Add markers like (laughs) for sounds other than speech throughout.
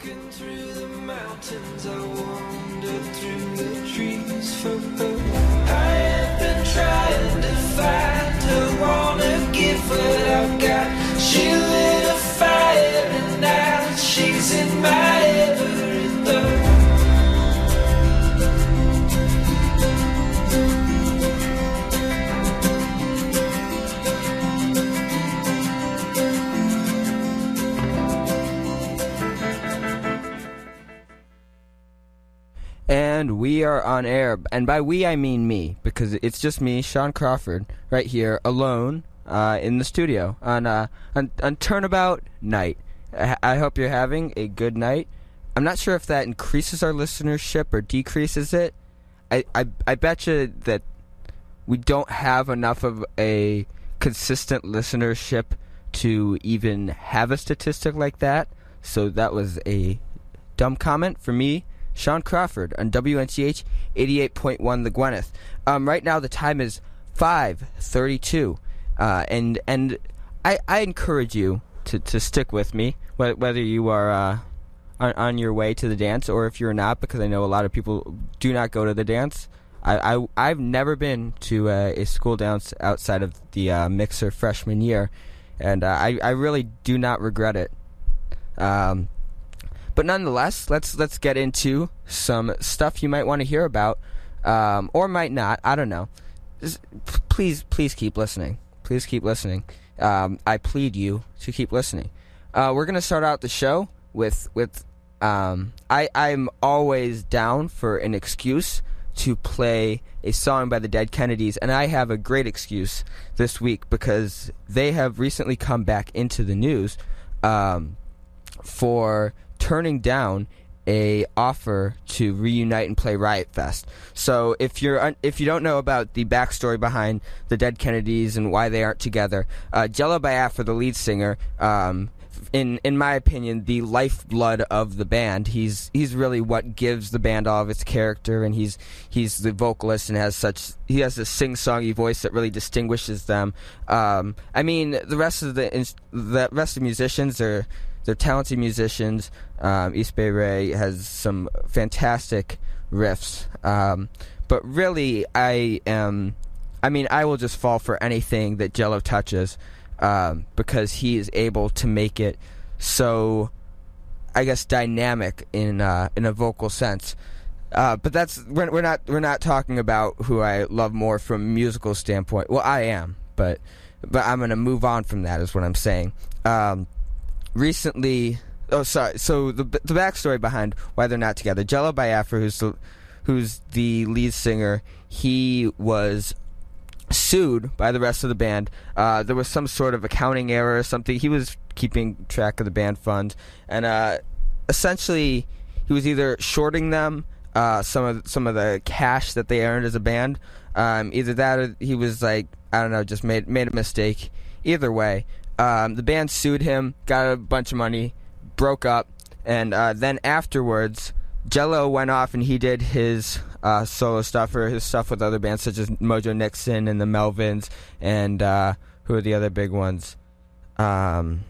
Walking through the mountains, I wander through the trees for her. We are on air. And by we, I mean me, because it's just me, Sean Crawford, right here, alone uh, in the studio on, uh, on, on Turnabout Night. I, hope you're having a good night. I'm not sure if that increases our listenership or decreases it. I, I, I bet you that we don't have enough of a consistent listenership to even have a statistic like that. So that was a dumb comment for me, Sean Crawford on WNTH 88.1 The Gwyneth. Um, right now the time is 5:32, uh, and and I, I encourage you to, to stick with me, wh- whether you are uh, on, on your way to the dance or if you're not, because I know a lot of people do not go to the dance. I, I I've never been to a school dance outside of the uh, mixer freshman year, and uh, I I really do not regret it. Um, but nonetheless, let's let's get into some stuff you might want to hear about, um, or might not. I don't know. Just please, please keep listening. Please keep listening. Um, I plead you to keep listening. Uh, we're gonna start out the show with with. Um, I I'm always down for an excuse to play a song by the Dead Kennedys, and I have a great excuse this week because they have recently come back into the news. Um, for turning down a offer to reunite and play Riot Fest. So if you're un- if you don't know about the backstory behind the Dead Kennedys and why they aren't together, uh, Jello Biafra, the lead singer, um, in in my opinion, the lifeblood of the band. He's he's really what gives the band all of its character, and he's he's the vocalist and has such he has a sing-songy voice that really distinguishes them. Um, I mean, the rest of the the rest of the musicians are they're talented musicians. Um, East Bay Ray has some fantastic riffs, um, but really, I am. I mean, I will just fall for anything that Jello touches um, because he is able to make it so, I guess, dynamic in uh, in a vocal sense. Uh, but that's we're, we're not we're not talking about who I love more from musical standpoint. Well, I am, but but I'm gonna move on from that. Is what I'm saying. Um, recently, oh sorry. So the the backstory behind why they're not together. Jello Biafra, who's the who's the lead singer, he was sued by the rest of the band. Uh, there was some sort of accounting error or something. He was keeping track of the band funds, and uh, essentially, he was either shorting them uh, some of some of the cash that they earned as a band. Um, either that, or he was like, I don't know, just made made a mistake. Either way, um, the band sued him, got a bunch of money, broke up, and uh, then afterwards, Jello went off and he did his uh, solo stuff or his stuff with other bands such as Mojo Nixon and the Melvins and uh, who are the other big ones? Um,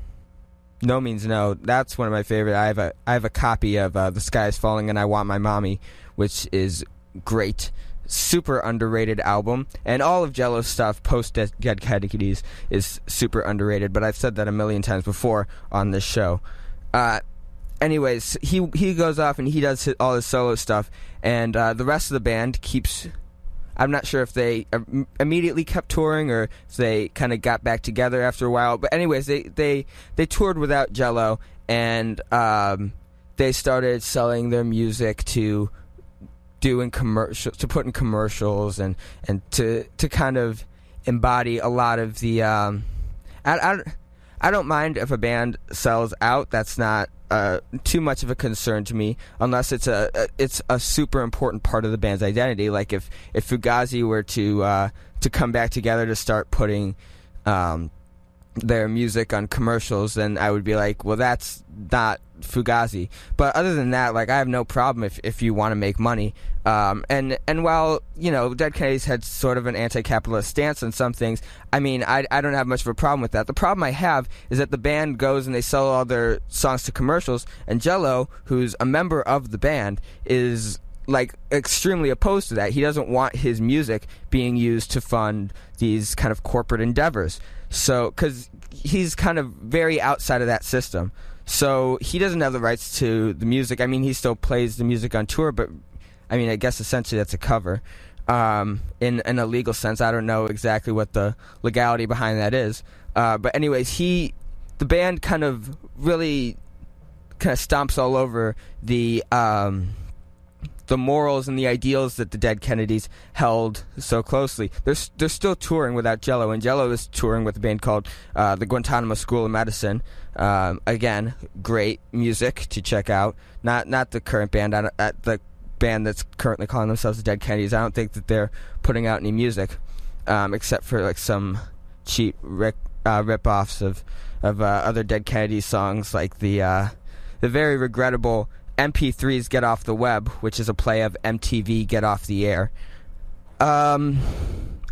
Nomeansno. That's one of my favorite. I have a I have a copy of uh, The Sky Is Falling and I Want My Mommy, which is great. Super underrated album, and all of Jello's stuff post Dead Kennedys is super underrated. But I've said that a million times before on this show. Uh, anyways, he he goes off and he does hi- all his solo stuff, and uh, the rest of the band keeps. I'm not sure if they immediately kept touring or if they kind of got back together after a while. But anyways, they they they toured without Jello, and um, they started selling their music to doing commercial to put in commercials and and to to kind of embody a lot of the um, I, I, I don't mind if a band sells out. That's not uh, too much of a concern to me, unless it's a, a it's a super important part of the band's identity. Like if if Fugazi were to uh, to come back together to start putting um, their music on commercials, then I would be like, well, that's not Fugazi. But other than that, like I have no problem if if you want to make money. Um, and and while you know Dead Kennedys had sort of an anti-capitalist stance on some things, I mean I I don't have much of a problem with that. The problem I have is that the band goes and they sell all their songs to commercials, and Jello, who's a member of the band, is like extremely opposed to that. He doesn't want his music being used to fund these kind of corporate endeavors. So, because he's kind of very outside of that system. So he doesn't have the rights to the music. I mean, he still plays the music on tour, but I mean, I guess essentially that's a cover. Um, in in a legal sense, I don't know exactly what the legality behind that is. Uh, but anyways, he, the band, kind of really, kind of stomps all over the. Um, the morals and the ideals that the dead Kennedys held so closely. They're they're still touring without Jello, and Jello is touring with a band called uh, the Guantanamo School of Medicine. Um, again, great music to check out. Not not the current band, at the band that's currently calling themselves the Dead Kennedys. I don't think that they're putting out any music, um, except for like some cheap rip, uh, rip-offs of of uh, other Dead Kennedys songs, like the uh, the very regrettable MP3s Get Off the Web, which is a play of MTV Get Off the Air. Um,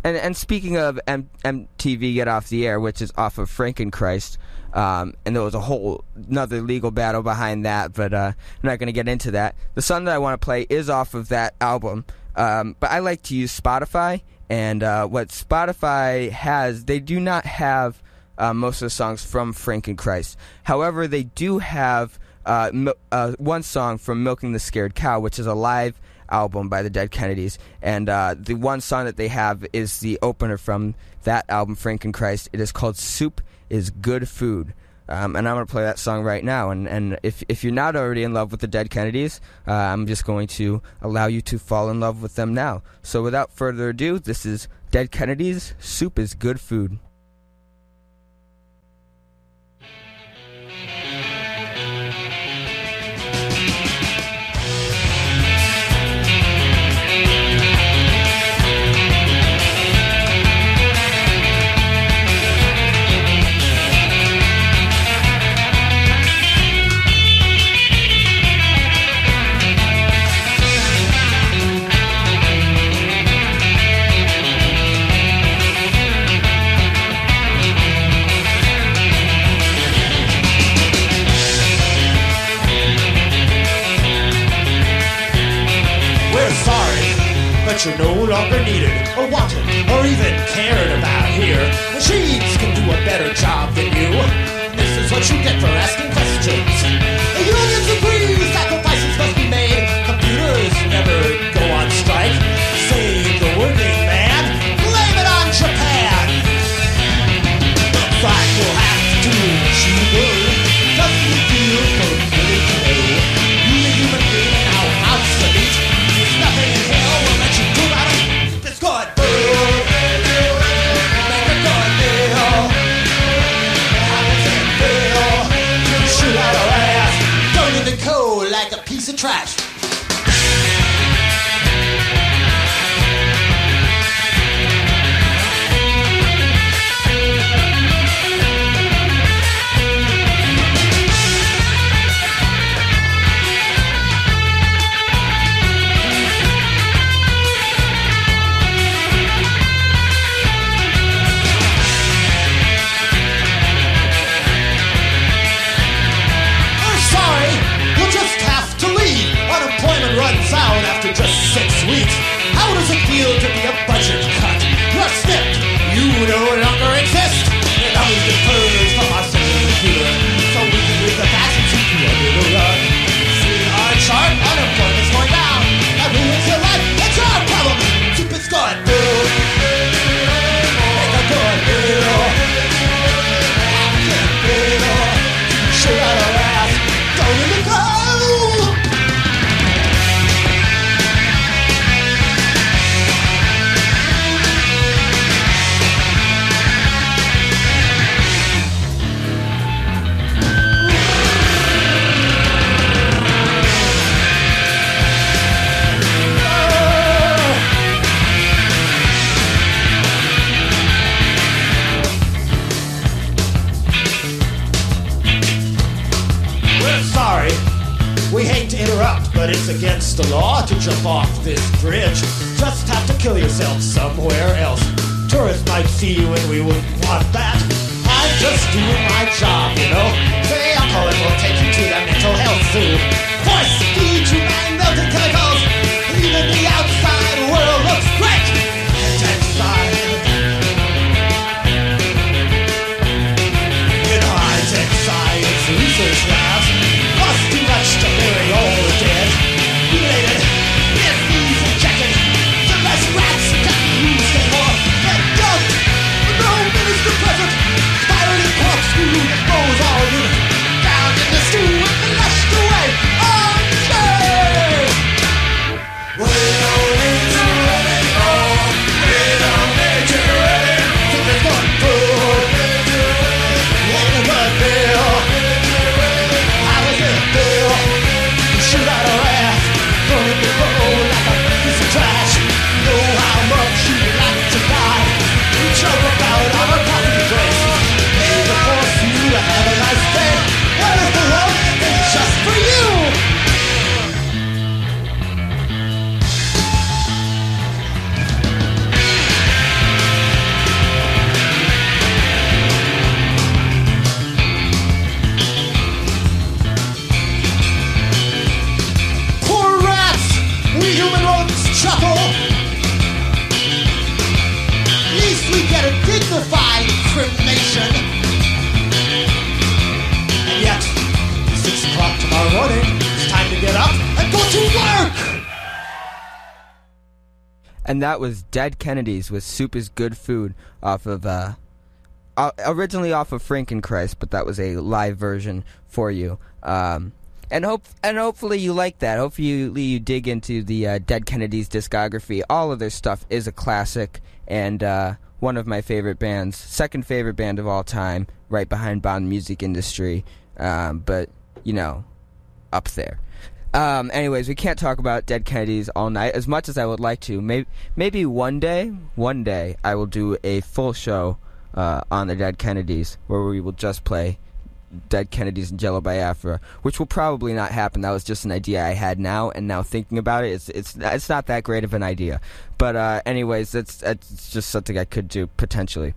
and and speaking of M- MTV Get Off the Air, which is off of Frankenchrist, um, and there was a whole another legal battle behind that, but uh, I'm not going to get into that. The song that I want to play is off of that album, um, but I like to use Spotify, and uh, what Spotify has, they do not have uh, most of the songs from Frankenchrist. However, they do have uh, uh, one song from Milking the Sacred Cow, which is a live album by the Dead Kennedys. And uh, the one song that they have is the opener from that album, Frankenchrist. It is called Soup is Good Food. Um, and I'm going to play that song right now. And, and if, if you're not already in love with the Dead Kennedys, uh, I'm just going to allow you to fall in love with them now. So without further ado, this is Dead Kennedys Soup is Good Food. But you're And that was Dead Kennedys with Soup is Good Food off of, uh, originally off of Frankenchrist, but that was a live version for you. Um, and hope and hopefully you like that. Hopefully you, you dig into the uh, Dead Kennedys discography. All of their stuff is a classic and uh, one of my favorite bands, second favorite band of all time, right behind Bomb the Music Industry. Um, but you know, up there. Um, anyways, we can't talk about Dead Kennedys all night as much as I would like to. Maybe, maybe one day, one day, I will do a full show uh, on the Dead Kennedys where we will just play Dead Kennedys and Jello Biafra, which will probably not happen. That was just an idea I had now, and now thinking about it, it's it's it's not that great of an idea. But uh, anyways, that's that's just something I could do potentially.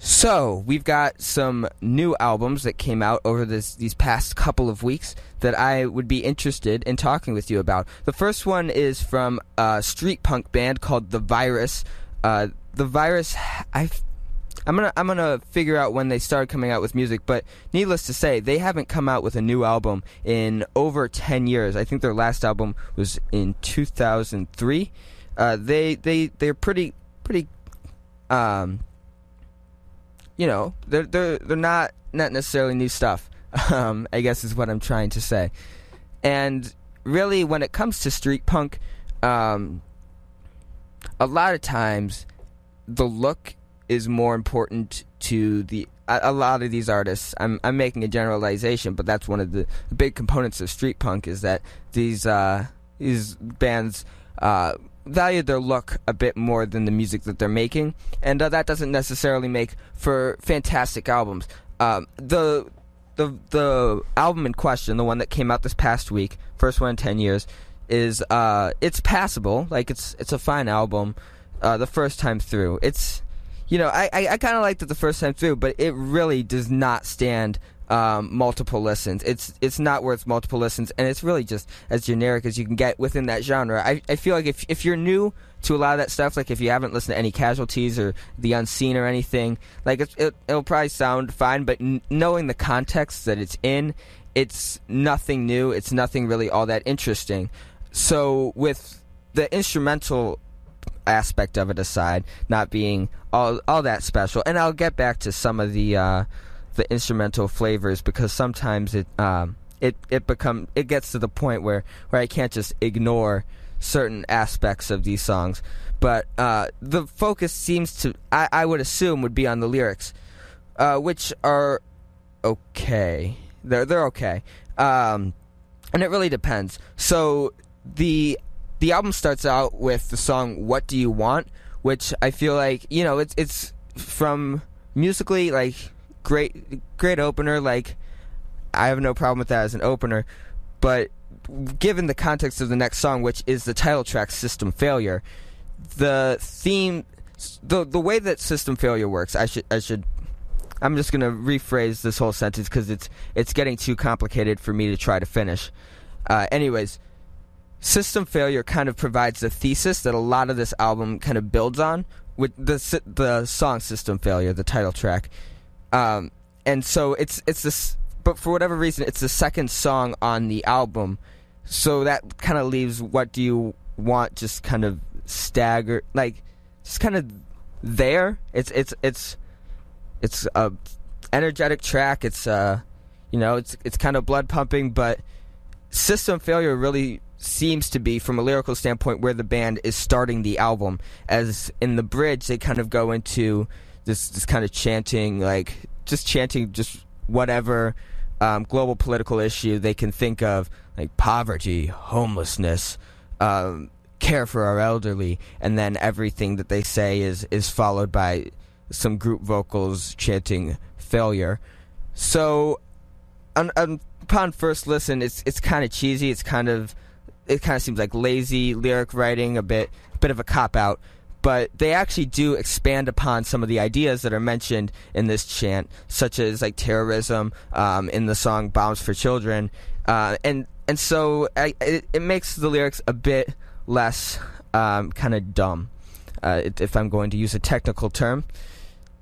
So we've got some new albums that came out over this these past couple of weeks that I would be interested in talking with you about. The first one is from a street punk band called The Virus. Uh, the Virus, I, I'm gonna I'm gonna figure out when they started coming out with music, but needless to say, they haven't come out with a new album in over ten years. I think their last album was in 2003. Uh, they they they're pretty pretty. Um, you know, they're they're they're not not necessarily new stuff. (laughs) Um, I guess is what I'm trying to say. And really, when it comes to street punk, um, a lot of times the look is more important to the a, a lot of these artists. I'm I'm making a generalization, but that's one of the big components of street punk is that these uh, these bands. Uh, value their look a bit more than the music that they're making, and uh, that doesn't necessarily make for fantastic albums. Um, the the the album in question, the one that came out this past week, first one in ten years, is uh, it's passable. Like it's it's a fine album. Uh, the first time through, it's you know I I, I kind of liked it the first time through, but it really does not stand um, multiple listens. It's it's not worth multiple listens, and it's really just as generic as you can get within that genre. I, I feel like if if you're new to a lot of that stuff, like if you haven't listened to any Casualties or The Unseen or anything, like it, it it'll probably sound fine, but n- knowing the context that it's in, it's nothing new. It's nothing really all that interesting. So with the instrumental aspect of it aside, not being all all that special, and I'll get back to some of the. Uh, the instrumental flavors because sometimes it um, it it become it gets to the point where where I can't just ignore certain aspects of these songs. But uh, the focus seems to I, I would assume would be on the lyrics, uh, which are okay. They're they're okay, um, and it really depends. So the the album starts out with the song "What Do You Want," which I feel like you know it's it's from musically like great great opener like I have no problem with that as an opener, but given the context of the next song, which is the title track "System Failure," the theme, the the way that "System Failure" works, I should I should. I'm just gonna rephrase this whole sentence because it's it's getting too complicated for me to try to finish. Uh, anyways, System Failure kind of provides the thesis that a lot of this album kind of builds on with the the song System Failure, the title track. Um, and so it's it's this but for whatever reason it's the second song on the album. So that kind of leaves what do you want just kind of stagger like just kind of there. It's it's it's it's a energetic track. It's uh you know, it's it's kind of blood pumping, but System Failure really seems to be, from a lyrical standpoint, where the band is starting the album. As in the bridge, they kind of go into this this kind of chanting, like just chanting, just whatever um, global political issue they can think of, like poverty, homelessness, um, care for our elderly, and then everything that they say is is followed by some group vocals chanting failure. So on, on, upon first listen, it's it's kind of cheesy. It's kind of it kind of seems like lazy lyric writing, a bit a bit of a cop out. But they actually do expand upon some of the ideas that are mentioned in this chant, such as like terrorism um, in the song "Bombs for Children," uh, and and so I, it, it makes the lyrics a bit less um, kind of dumb, uh, if I'm going to use a technical term.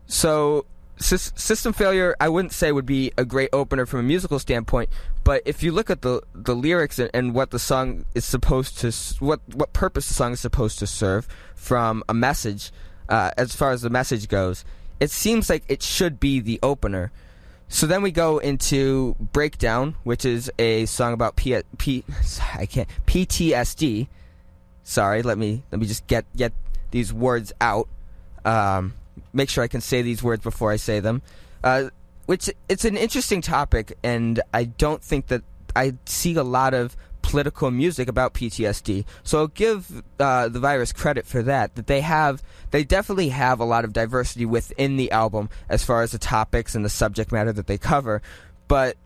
So System Failure, I wouldn't say would be a great opener from a musical standpoint, but if you look at the the lyrics and, and, what the song is supposed to, what what purpose the song is supposed to serve from a message, uh, as far as the message goes, it seems like it should be the opener. So then we go into Breakdown, which is a song about P, P (laughs) I can't PTSD. Sorry, let me let me just get get these words out. Um, make sure I can say these words before I say them. Uh, which it's an interesting topic, and I don't think that I see a lot of political music about PTSD. So I'll give uh, the virus credit for that. That they have, they definitely have a lot of diversity within the album as far as the topics and the subject matter that they cover. But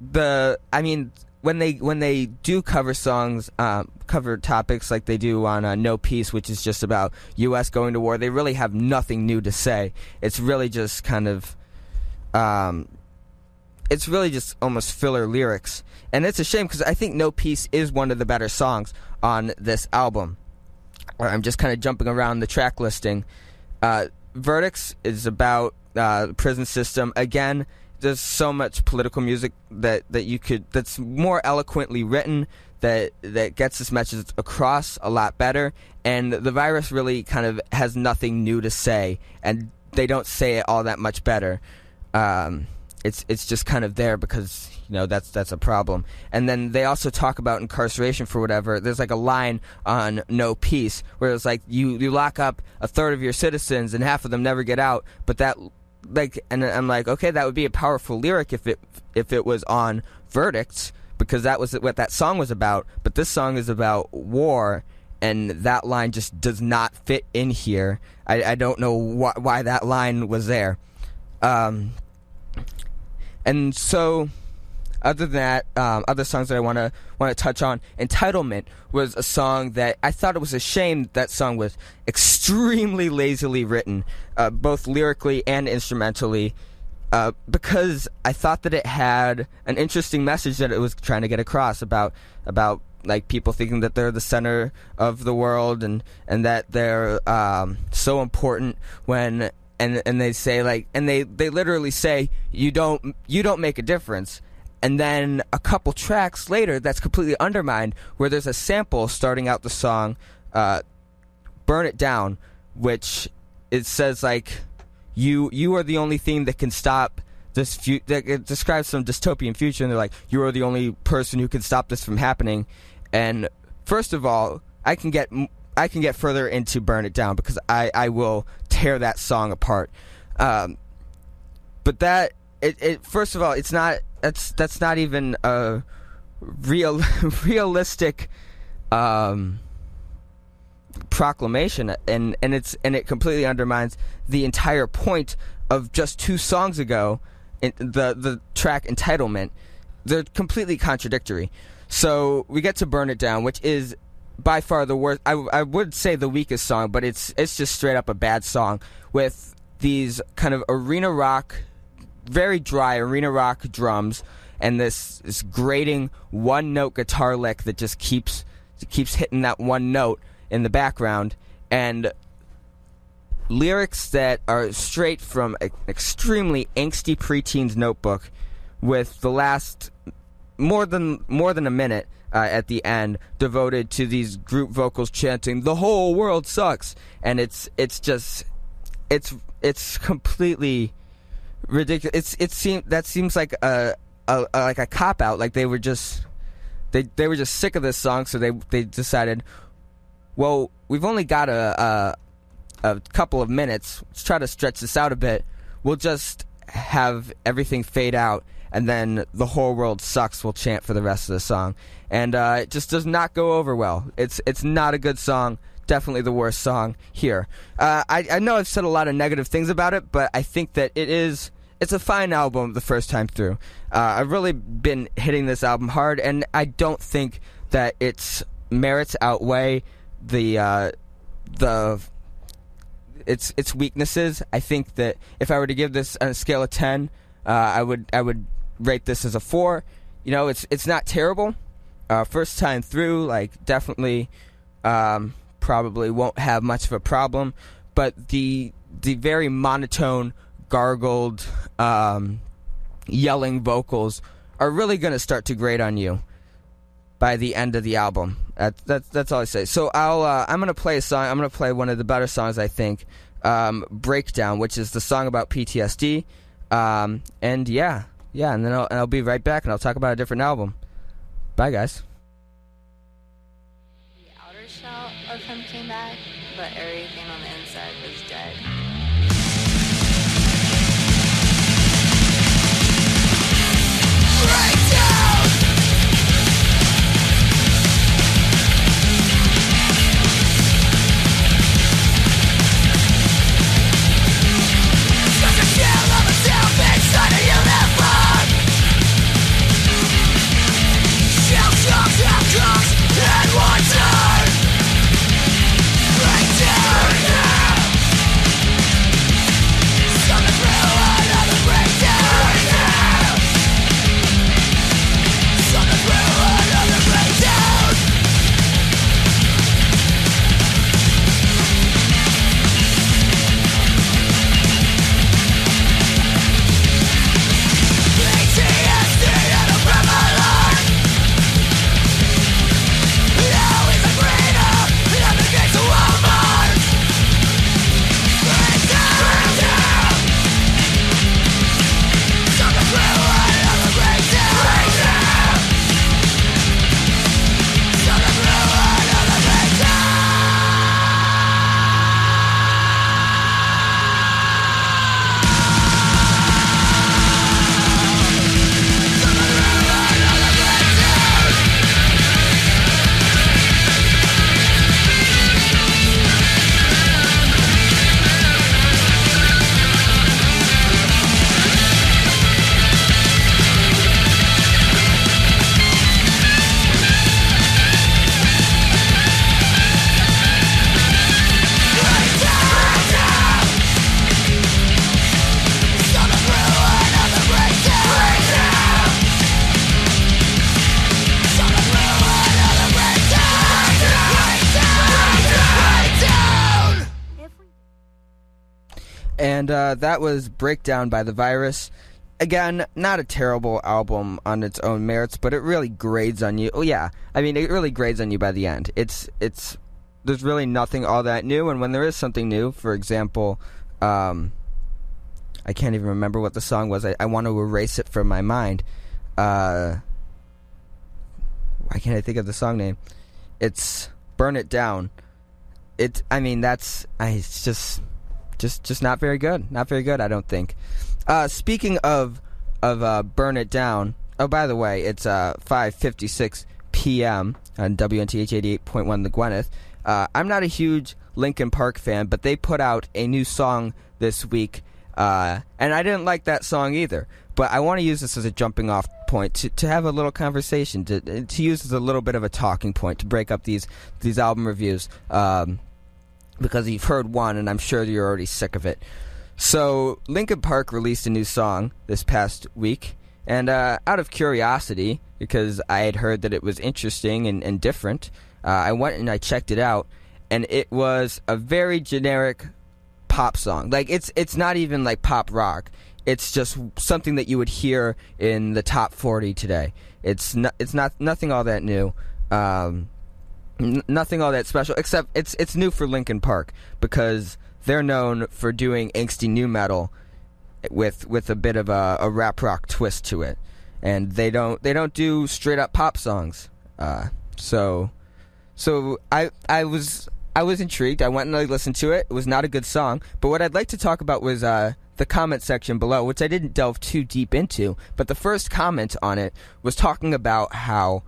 the, I mean, when they when they do cover songs, um, cover topics like they do on uh, No Peace, which is just about U.S. going to war, they really have nothing new to say. It's really just kind of, um, it's really just almost filler lyrics, and it's a shame because I think No Peace is one of the better songs on this album. I'm just kind of jumping around the track listing. Uh, Verdicts is about uh, the prison system again there's so much political music that, that you could that's more eloquently written that that gets this message across a lot better. And the virus really kind of has nothing new to say and they don't say it all that much better. Um, it's it's just kind of there because you know that's that's a problem. And then they also talk about incarceration for whatever. There's like a line on no peace where it's like you you lock up a third of your citizens and half of them never get out but that like and I'm like okay that would be a powerful lyric if it if it was on verdicts because that was what that song was about. But this song is about war and that line just does not fit in here. I, I don't know wh- why that line was there. Um, and so other than that, um, other songs that I want to want to touch on, "Entitlement" was a song that I thought it was a shame that song was extremely lazily written, uh, both lyrically and instrumentally, uh, because I thought that it had an interesting message that it was trying to get across about about like people thinking that they're the center of the world and and that they're um, so important when and and they say like and they they literally say you don't you don't make a difference. And then a couple tracks later that's completely undermined where there's a sample starting out the song uh, burn it down which it says like you you are the only thing that can stop this fu- that it describes some dystopian future and they're like you are the only person who can stop this from happening. And first of all i can get i can get further into burn it down because i i will tear that song apart. Um, but that it, it first of all it's not that's that's not even a real (laughs) realistic um, proclamation, and and it's and it completely undermines the entire point of just two songs ago, the the track entitlement. they're completely contradictory. So we get to burn it down, which is by far the worst. I, I would say the weakest song, but it's it's just straight up a bad song with these kind of arena rock, very dry arena rock drums, and this this grating one note guitar lick that just keeps keeps hitting that one note in the background, and lyrics that are straight from an extremely angsty preteen's notebook, with the last more than more than a minute uh, at the end devoted to these group vocals chanting "the whole world sucks," and it's it's just it's it's completely ridiculous. It's it seems that seems like a, a, a like a cop out. Like they were just they they were just sick of this song, so they they decided, well, we've only got a a, a couple of minutes. Let's try to stretch this out a bit. We'll just have everything fade out and then the whole world sucks. We'll chant for the rest of the song. And uh, it just does not go over well. It's it's not a good song. Definitely the worst song here. Uh, I, I know i've said a lot of negative things about it but i think that it is it's a fine album the first time through. Uh, i've really been hitting this album hard and i don't think that its merits outweigh the uh, the its its weaknesses. I think that if I were to give this a scale of ten, uh, I would I would rate this as a four. You know, it's it's not terrible. Uh, first time through, like definitely, um, probably won't have much of a problem. But the the very monotone, gargled, um, yelling vocals are really going to start to grate on you by the end of the album. That's that's that's all I say. So I'll uh, I'm gonna play a song. I'm gonna play one of the better songs I think, um, "Breakdown," which is the song about PTSD. Um, and yeah, yeah, and then I'll, and I'll be right back and I'll talk about a different album. Bye, guys. That was Breakdown by The Virus. Again, not a terrible album on its own merits, but it really grates on you. Oh yeah, I mean it really grates on you by the end. It's it's there's really nothing all that new, and when there is something new, for example, um, I can't even remember what the song was. I, I want to erase it from my mind. Uh, why can't I think of the song name? It's "Burn It Down." It. I mean, that's. I, it's just, just, just not very good. Not very good. I don't think. Uh, speaking of of uh, "Burn It Down." Oh, by the way, it's uh 5:56 p.m. on WNTH 88.1 The Gwyneth. Uh, I'm not a huge Linkin Park fan, but they put out a new song this week, uh, and I didn't like that song either. But I want to use this as a jumping off point to, to have a little conversation to to use as a little bit of a talking point to break up these these album reviews um, because you've heard one and I'm sure you're already sick of it. So Linkin Park released a new song this past week, and uh, out of curiosity, because I had heard that it was interesting and, and different, uh, I went and I checked it out, and it was a very generic pop song. Like it's it's not even like pop rock. It's just something that you would hear in the top 40 today. It's not it's not nothing all that new. Um, nothing all that special except it's it's new for Linkin Park because they're known for doing angsty nu metal with with a bit of a, a rap rock twist to it, and they don't they don't do straight up pop songs. Uh, so so I I was I was intrigued. I went and I listened to it. It was not a good song, but what I'd like to talk about was uh, the comment section below, which I didn't delve too deep into. But the first comment on it was talking about how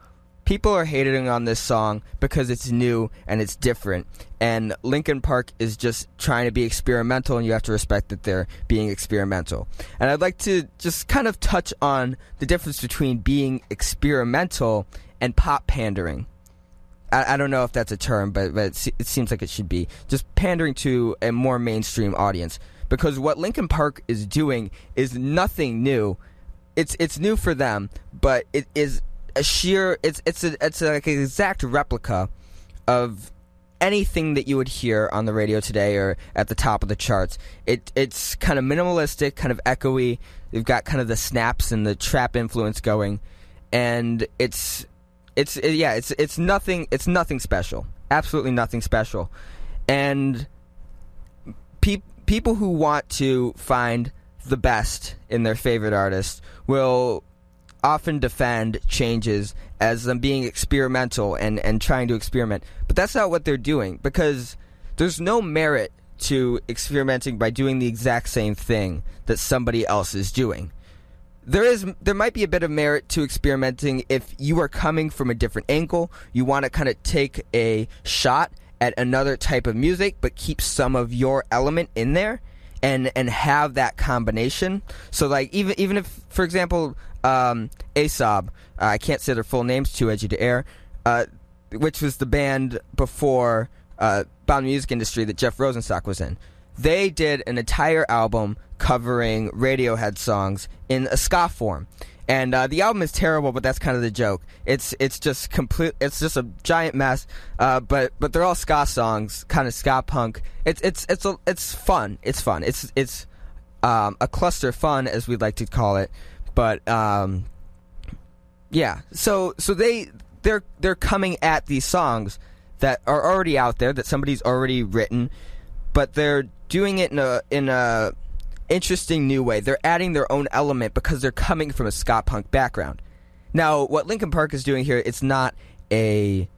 people are hating on this song because it's new and it's different, and Linkin Park is just trying to be experimental, and you have to respect that they're being experimental. And I'd like to just kind of touch on the difference between being experimental and pop pandering. I, I don't know if that's a term, but, but it, se- it seems like it should be. Just pandering to a more mainstream audience. Because what Linkin Park is doing is nothing new. It's it's new for them, but it is a sheer. It's it's a it's a, like an exact replica of anything that you would hear on the radio today or at the top of the charts. It it's kind of minimalistic, kind of echoey. You've got kind of the snaps and the trap influence going, and it's it's it- yeah, it's it's nothing it's nothing special. Absolutely nothing special. And pe- people who want to find the best in their favorite artist will often defend changes as them being experimental and, and trying to experiment. But that's not what they're doing because there's no merit to experimenting by doing the exact same thing that somebody else is doing. There is there might be a bit of merit to experimenting if you are coming from a different angle. You want to kind of take a shot at another type of music but keep some of your element in there and and have that combination. So like even even if for example um ASOB, uh, I can't say their full names too edgy to air, uh, which was the band before uh, Bomb the Music Industry that Jeff Rosenstock was in. They did an entire album covering Radiohead songs in a ska form. And uh, the album is terrible, but that's kind of the joke. It's it's just complete. It's just a giant mess. Uh, but but they're all ska songs, kind of ska punk. It's it's it's a, it's fun. It's fun. It's it's um, a cluster fun, as we'd like to call it. But um, yeah, so so they they're they're coming at these songs that are already out there that somebody's already written, but they're doing it in a in a interesting new way. They're adding their own element because they're coming from a ska punk background. Now, what Linkin Park is doing here, it's not a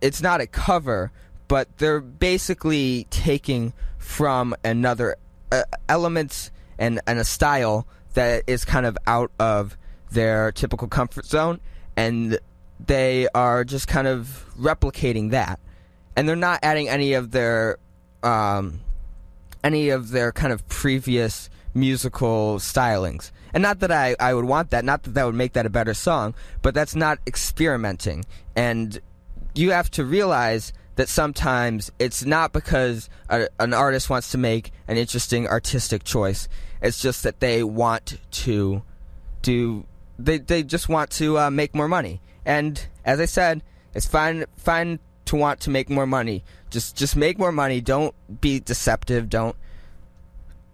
it's not a cover, but they're basically taking from another uh, elements and and a style that is kind of out of their typical comfort zone and they are just kind of replicating that and they're not adding any of their um, any of their kind of previous musical stylings. And not that I, I would want that, not that that would make that a better song, but that's not experimenting. And you have to realize that sometimes it's not because a, an artist wants to make an interesting artistic choice. It's just that they want to do they they just want to uh, make more money. And as I said, it's fine fine to want to make more money. Just just make more money. Don't be deceptive. Don't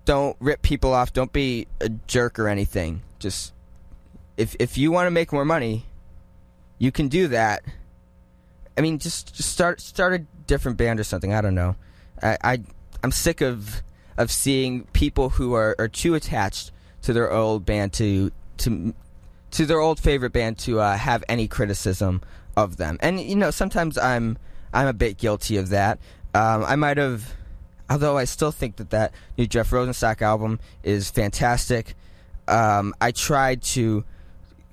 don't rip people off. Don't be a jerk or anything. Just if if you want to make more money, you can do that. I mean, just just start start a different band or something. I don't know. I, I I'm sick of of seeing people who are, are too attached to their old band to to to their old favorite band to uh, have any criticism of them. And you know, sometimes I'm I'm a bit guilty of that. Um, I might have, although I still think that that new Jeff Rosenstock album is fantastic. Um, I tried to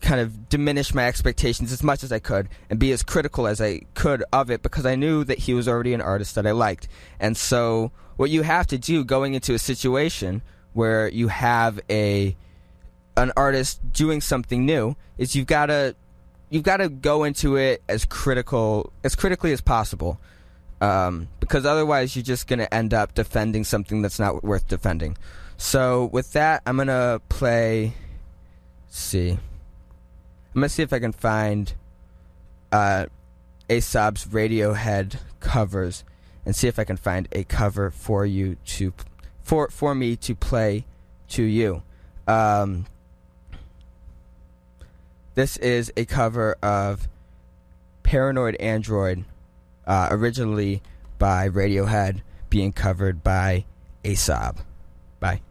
kind of diminish my expectations as much as I could and be as critical as I could of it because I knew that he was already an artist that I liked. And so, what you have to do going into a situation where you have a an artist doing something new is you've got to you've got to go into it as critical as critically as possible. Um, because otherwise you're just going to end up defending something that's not worth defending. So with that i'm going to play see. I'm going to see if i can find uh, ASOB's radiohead covers and see if i can find a cover for you to for for me to play to you um, this is a cover of Paranoid Android, uh, originally by Radiohead, being covered by Aesop. Bye.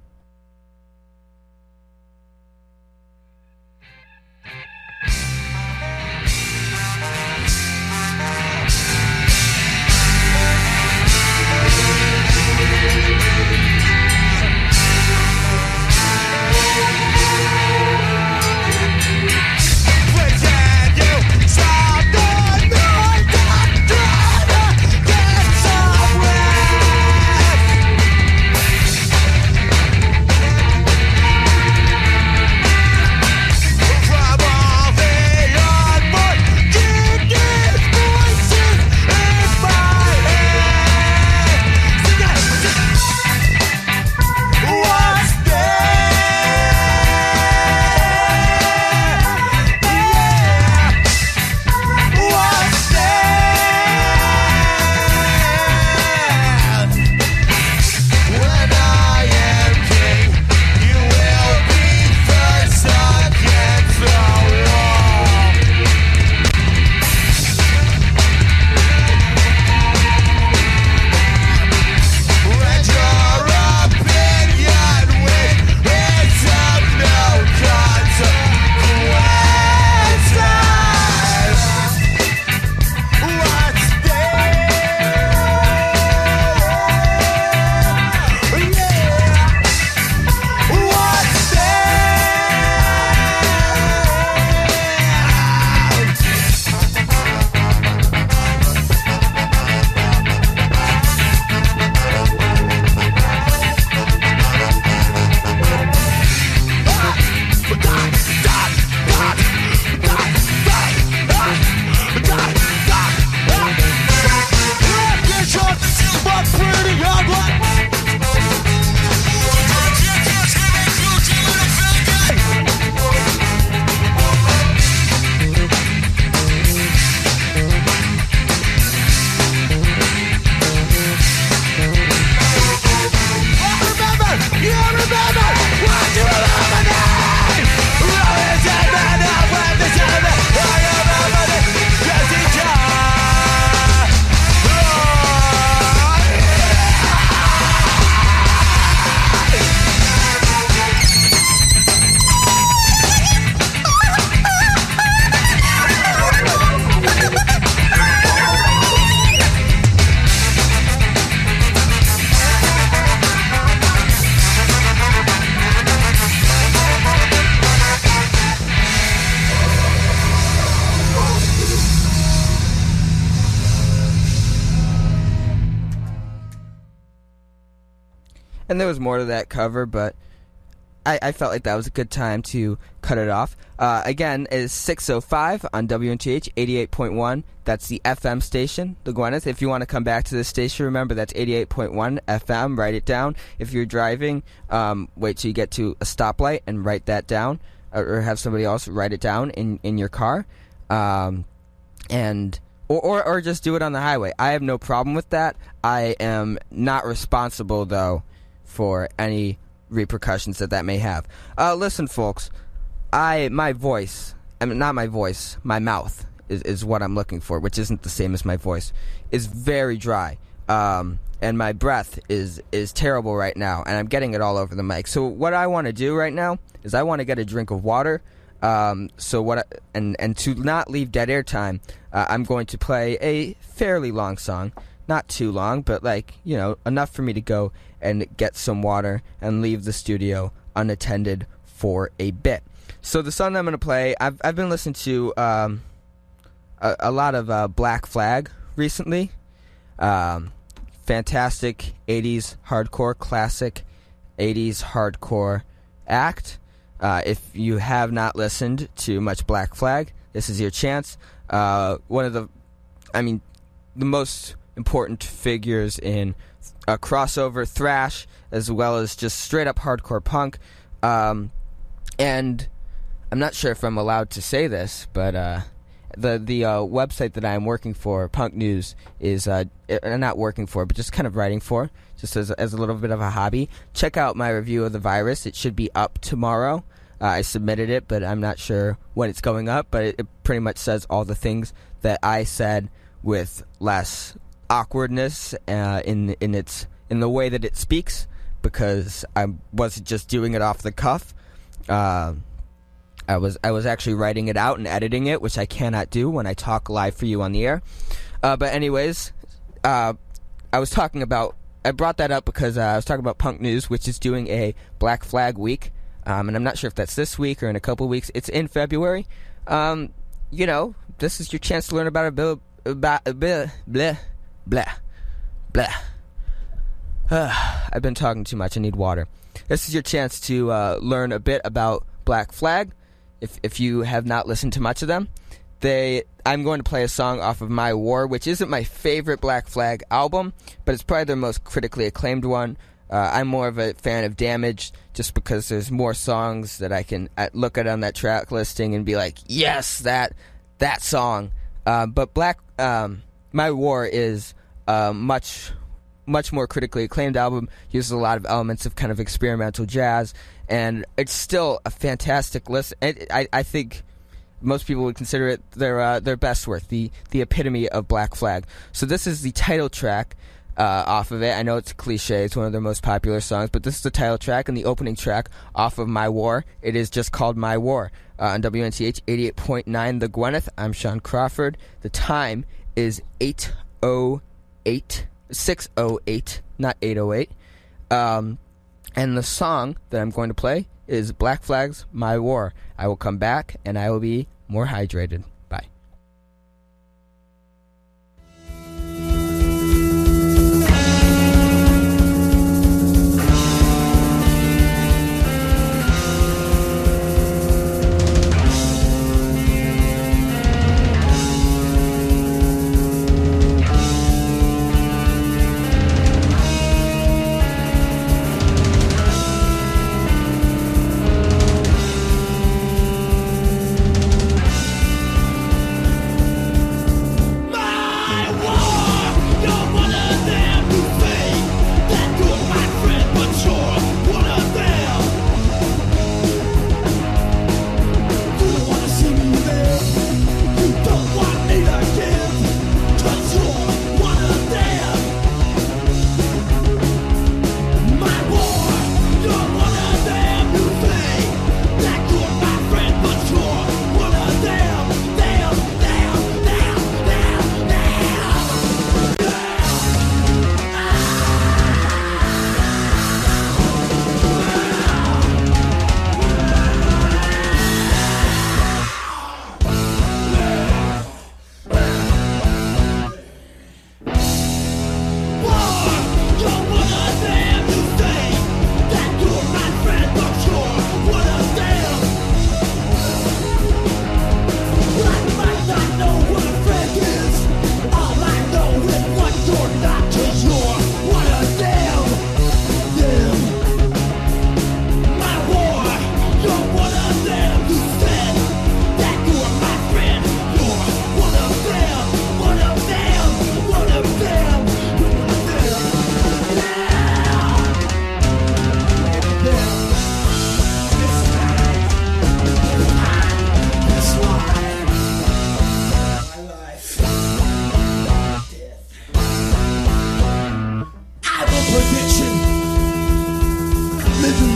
More to that cover, but I, I felt like that was a good time to cut it off. Uh, again, it is 6.05 on WNTH 88.1. That's the FM station, the Gwyneth. If you want to come back to this station, remember that's 88.1 FM. Write it down. If you're driving, um, wait till you get to a stoplight and write that down. Or, have somebody else write it down in, in your car. Um, and or, or or just do it on the highway. I have no problem with that. I am not responsible though for any repercussions that that may have. Uh, listen, folks, I my voice, I mean not my voice, my mouth is is what I'm looking for, which isn't the same as my voice. Is very dry. Um, and my breath is is terrible right now, and I'm getting it all over the mic. So what I want to do right now is I want to get a drink of water. Um, so what? I, and and to not leave dead air time, uh, I'm going to play a fairly long song, not too long, but like you know enough for me to go and get some water and leave the studio unattended for a bit. So the song I'm going to play, I've I've been listening to um, a, a lot of uh, Black Flag recently. Um, fantastic 80s hardcore classic 80s hardcore act Uh, if you have not listened to much Black Flag, this is your chance. Uh, one of the, I mean, the most important figures in uh, crossover thrash as well as just straight up hardcore punk. Um, and I'm not sure if I'm allowed to say this, but uh, the the uh, website that I'm working for, Punk News, is uh, uh, not working for, but just kind of writing for, just as as a little bit of a hobby. Check out my review of the virus; it should be up tomorrow. Uh, I submitted it, but I'm not sure when it's going up. But it, it pretty much says all the things that I said with less awkwardness uh, in in its in the way that it speaks, because I wasn't just doing it off the cuff. Uh, I was I was actually writing it out and editing it, which I cannot do when I talk live for you on the air. Uh, but anyways, uh, I was talking about I brought that up because uh, I was talking about Punk News, which is doing a Black Flag Week, um, and I'm not sure if that's this week or in a couple weeks. It's in February. Um, you know, this is your chance to learn about a bit about a bit blah blah blah. (sighs) I've been talking too much. I need water. This is your chance to uh, learn a bit about Black Flag. If if you have not listened to much of them, they I'm going to play a song off of My War, which isn't my favorite Black Flag album, but it's probably their most critically acclaimed one. Uh, I'm more of a fan of Damage, just because there's more songs that I can uh, look at on that track listing and be like, yes, that that song. Uh, but Black um, My War is uh, much much more critically acclaimed album. Uses a lot of elements of kind of experimental jazz, and it's still a fantastic list. And I, I think most people would consider it their uh, their best work, the the epitome of Black Flag. So this is the title track uh, off of it. I know it's a cliche; it's one of their most popular songs, but this is the title track and the opening track off of My War. It is just called My War uh, on WNTH eighty eight point nine, The Gwyneth. I'm Sean Crawford. The time is eight oh eight. 608, not 808. Um, and the song that I'm going to play is Black Flag's My War. I will come back and I will be more hydrated.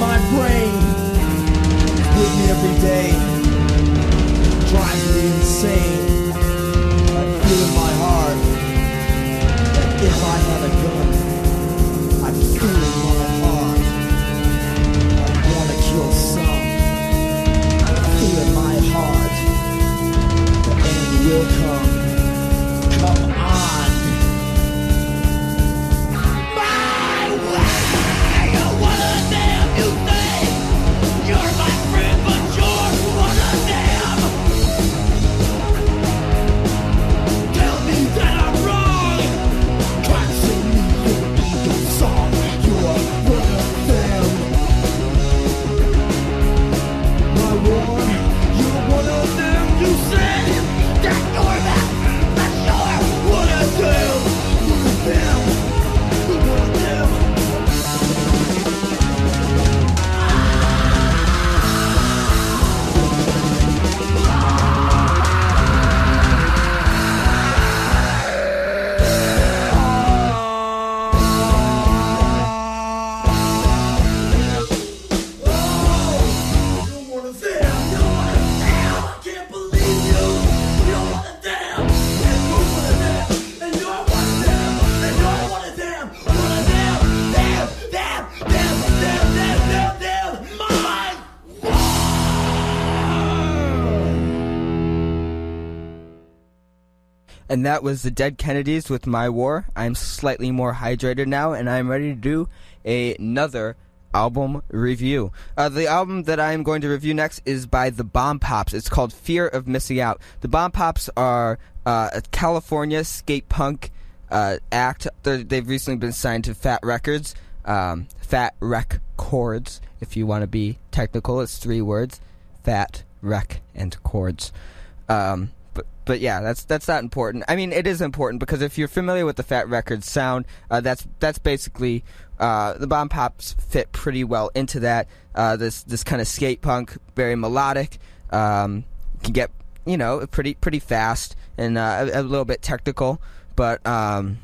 My brain with me every day. Drives me insane and that was the Dead Kennedys with My War. I'm slightly more hydrated now, and I'm ready to do another album review. Uh, the album that I am going to review next is by the Bomb Pops. It's called Fear of Missing Out. The Bomb Pops are uh, a California skate punk uh, act. They're, they've recently been signed to Fat Records, um, Fat Wreck Chords, if you want to be technical. It's three words: Fat Wreck and Chords. Um, but yeah, that's that's not important. I mean, it is important because if you're familiar with the Fat Records sound, uh, that's that's basically uh, the Bomb Pops fit pretty well into that. Uh, this this kind of skate punk, very melodic, um, can get you know pretty pretty fast and uh, a, a little bit technical, but um,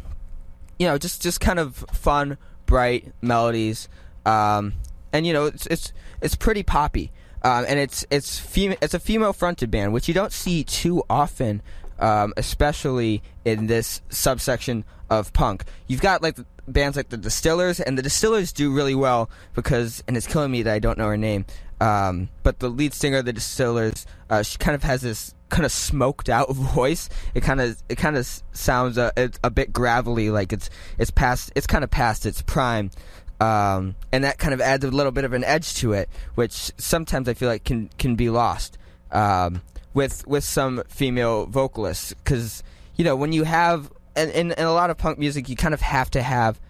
you know just just kind of fun, bright melodies, um, and you know it's it's it's pretty poppy. Um, and it's it's fem- it's a female fronted band, which you don't see too often, um, especially in this subsection of punk. You've got like bands like the Distillers, and the Distillers do really well because, and it's killing me that I don't know her name. Um, but the lead singer of the Distillers, uh, she kind of has this kind of smoked out (laughs) voice. It kind of it kind of sounds a, a bit gravelly, like it's it's past it's kind of past its prime. Um, and that kind of adds a little bit of an edge to it, which sometimes I feel like can can be lost um, with with some female vocalists. Because you know when you have and in, a lot of punk music, you kind of have to have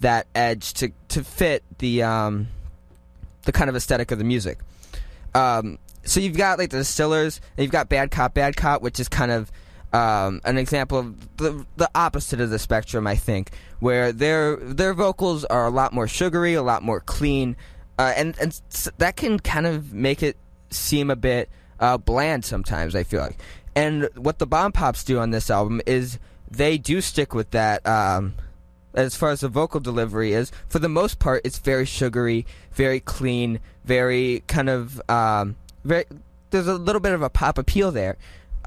that edge to to fit the um, the kind of aesthetic of the music. Um, so you've got like the Distillers, and you've got Bad Cop, Bad Cop, which is kind of um, an example of the the opposite of the spectrum, I think, where their their vocals are a lot more sugary, a lot more clean, uh, and and that can kind of make it seem a bit uh, bland sometimes. I feel like, and what the Bomb Pops do on this album is they do stick with that. Um, as far as the vocal delivery is, for the most part, it's very sugary, very clean, very kind of um, very. There's a little bit of a pop appeal there,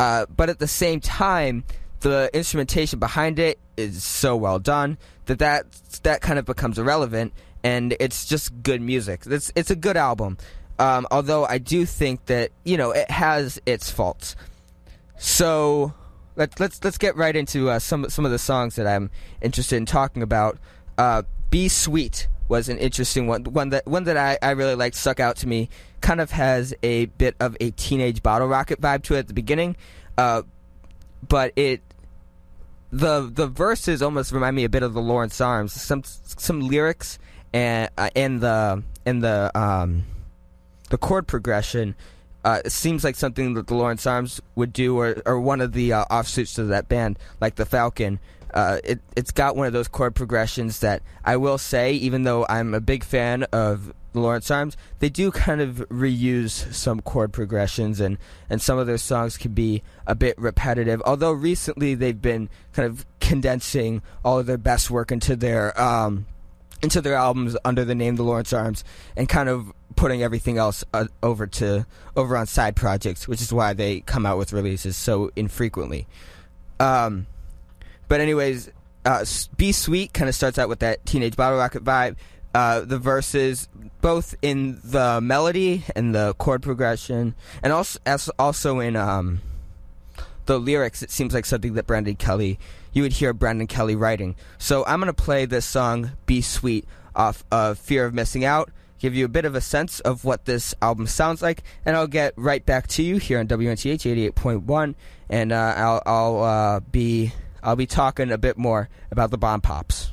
uh, but at the same time, the instrumentation behind it is so well done that that that kind of becomes irrelevant, and it's just good music. It's it's a good album, um, although I do think that you know it has its faults. So let's let's let's get right into uh, some some of the songs that I'm interested in talking about. Uh, "Be Sweet" was an interesting one, one that one that I, I really liked, stuck out to me. Kind of has a bit of a Teenage Bottlerocket vibe to it at the beginning, uh, but it the the verses almost remind me a bit of the Lawrence Arms. Some some lyrics and uh, and the and the um, the chord progression uh, it seems like something that the Lawrence Arms would do, or, or one of the uh, offshoots of that band, like the Falcon. Uh, it it's got one of those chord progressions that I will say, even though I'm a big fan of the Lawrence Arms, they do kind of reuse some chord progressions, and and some of their songs can be a bit repetitive. Although recently they've been kind of condensing all of their best work into their um, into their albums under the name the Lawrence Arms and kind of putting everything else uh, over to over on side projects, which is why they come out with releases so infrequently. Um, but anyways, uh, "Be Sweet" kind of starts out with that Teenage Bottlerocket vibe. Uh, the verses, both in the melody and the chord progression, and also as also in um, the lyrics, it seems like something that Brendan Kelly, you would hear Brendan Kelly writing. So I'm going to play this song, Be Sweet, off of Fear of Missing Out, give you a bit of a sense of what this album sounds like, and I'll get right back to you here on WNTH 88.1, and uh, I'll, I'll uh, be I'll be talking a bit more about the Bomb Pops.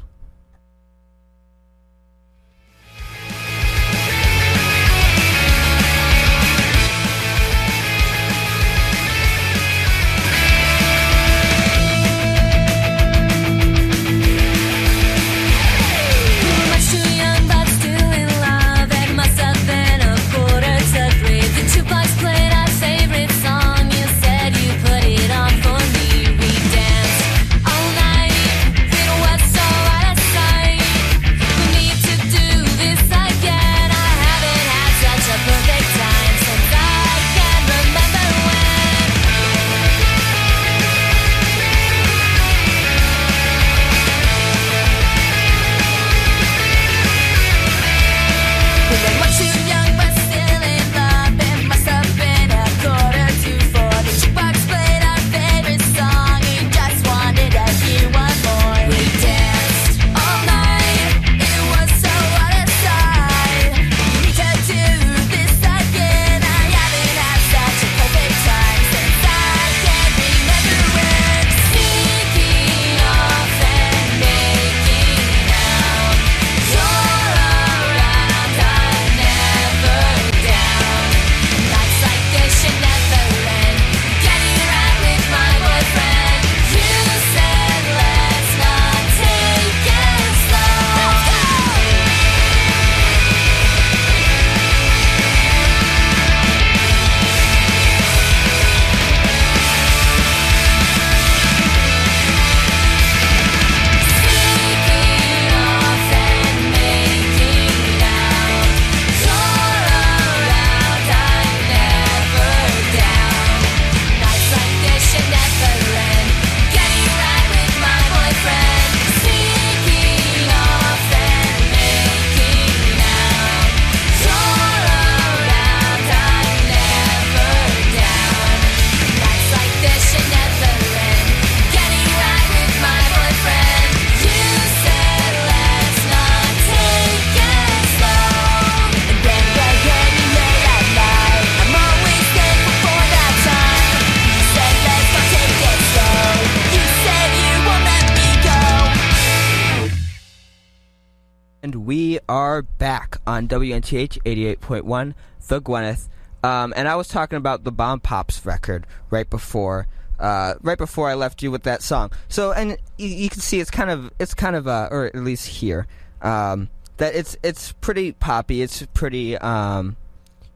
On WNTH 88.1, The Gwyneth. Um, and I was talking about the Bomb Pops record right before. Uh, right before I left you with that song, so and you, you can see it's kind of it's kind of uh, or at least here um, that it's it's pretty poppy. It's pretty um,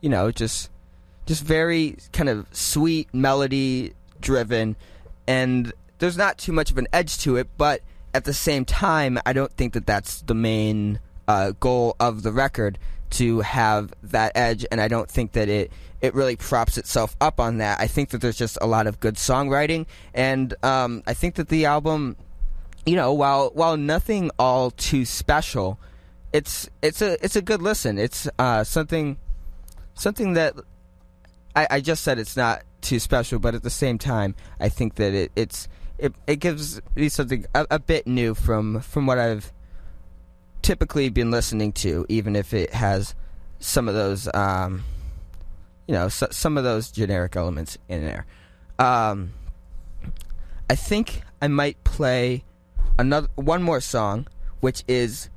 you know just just very kind of sweet melody driven and there's not too much of an edge to it but at the same time i don't think that that's the main uh, goal of the record to have that edge and i don't think that it it really props itself up on that. I think that there's just a lot of good songwriting and um, i think that the album you know while while nothing all too special it's it's a it's a good listen. It's uh, something something that I, I just said it's not too special, but at the same time, I think that it, it's it, it gives me something a, a bit new from from what I've typically been listening to, even if it has some of those um, you know so, some of those generic elements in there. Um, I think I might play another one more song, which is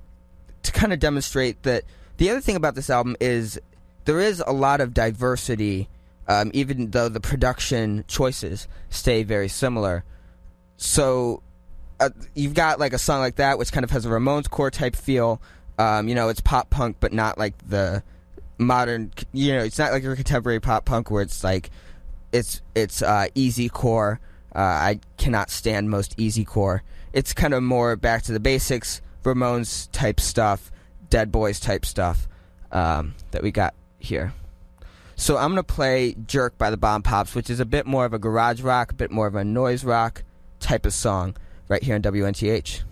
to kind of demonstrate that the other thing about this album is there is a lot of diversity, um, even though the production choices stay very similar. So uh, you've got like a song like that, which kind of has a Ramones core type feel. Um, you know, it's pop punk, but not like the modern. You know, it's not like your contemporary pop punk where it's like it's it's uh, easycore. Uh, I cannot stand most easycore. It's kind of more back to the basics, Ramones type stuff, Dead Boys type stuff um, that we got here. So I'm gonna play "Jerk" by the Bomb Pops, which is a bit more of a garage rock, a bit more of a noise rock type of song, right here on WNTH.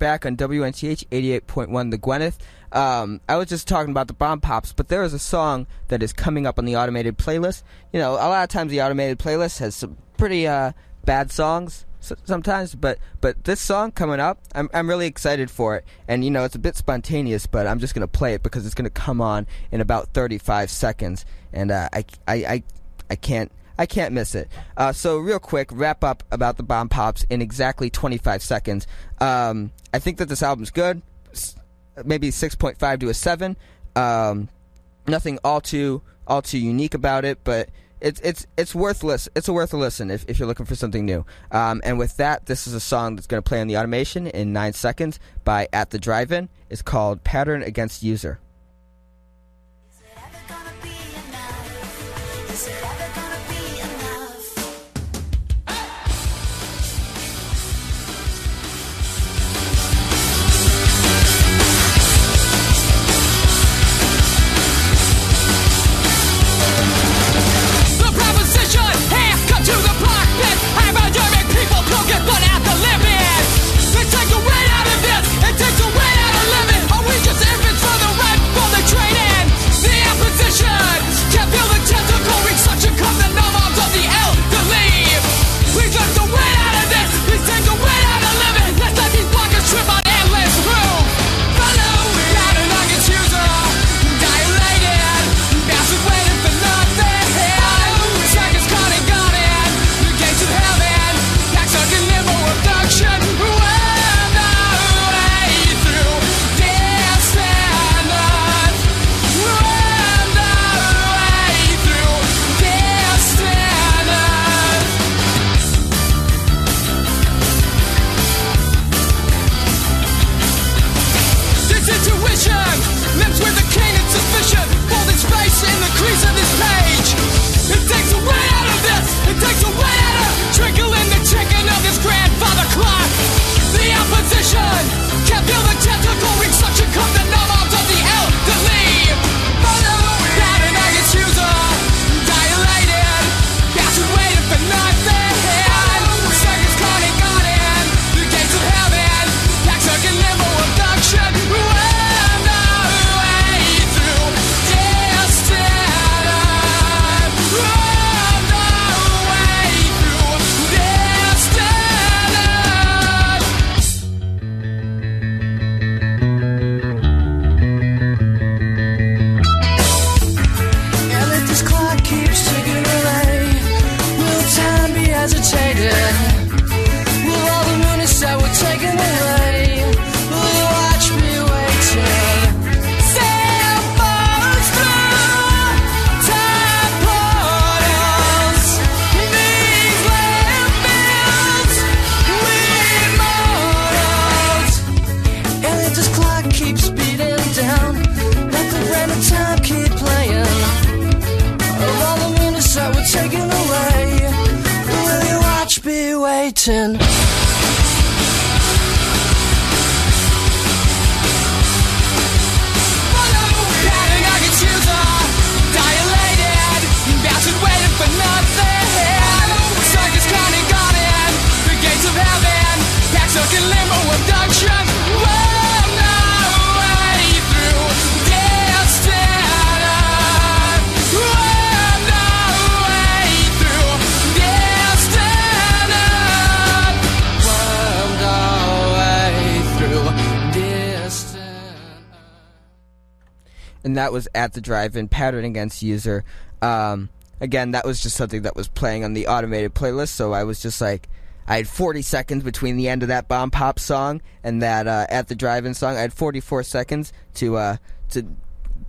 Back on WNTH 88.1 The Gwyneth. Um, I was just talking about the bomb pops, but there is a song that is coming up on the automated playlist. You know, a lot of times the automated playlist has some pretty uh, bad songs sometimes, but but this song coming up, I'm I'm really excited for it. And you know, it's a bit spontaneous, but I'm just gonna play it because it's gonna come on in about 35 seconds, and uh, I, I I I can't. I can't miss it. Uh, so, real quick, wrap up about the Bomb Pops in exactly 25 seconds. Um, I think that this album's good. Maybe 6.5 to a 7. Um, nothing all too all too unique about it, but it's it's it's worthless. It's a worth a listen if, if you're looking for something new. Um, and with that, this is a song that's going to play on the automation in nine seconds by At the Drive-In. It's called Pattern Against User. And that was at the drive-in pattern against user um, again that was just something that was playing on the automated playlist so i was just like i had 40 seconds between the end of that bomb pop song and that uh, at the drive-in song i had 44 seconds to uh, to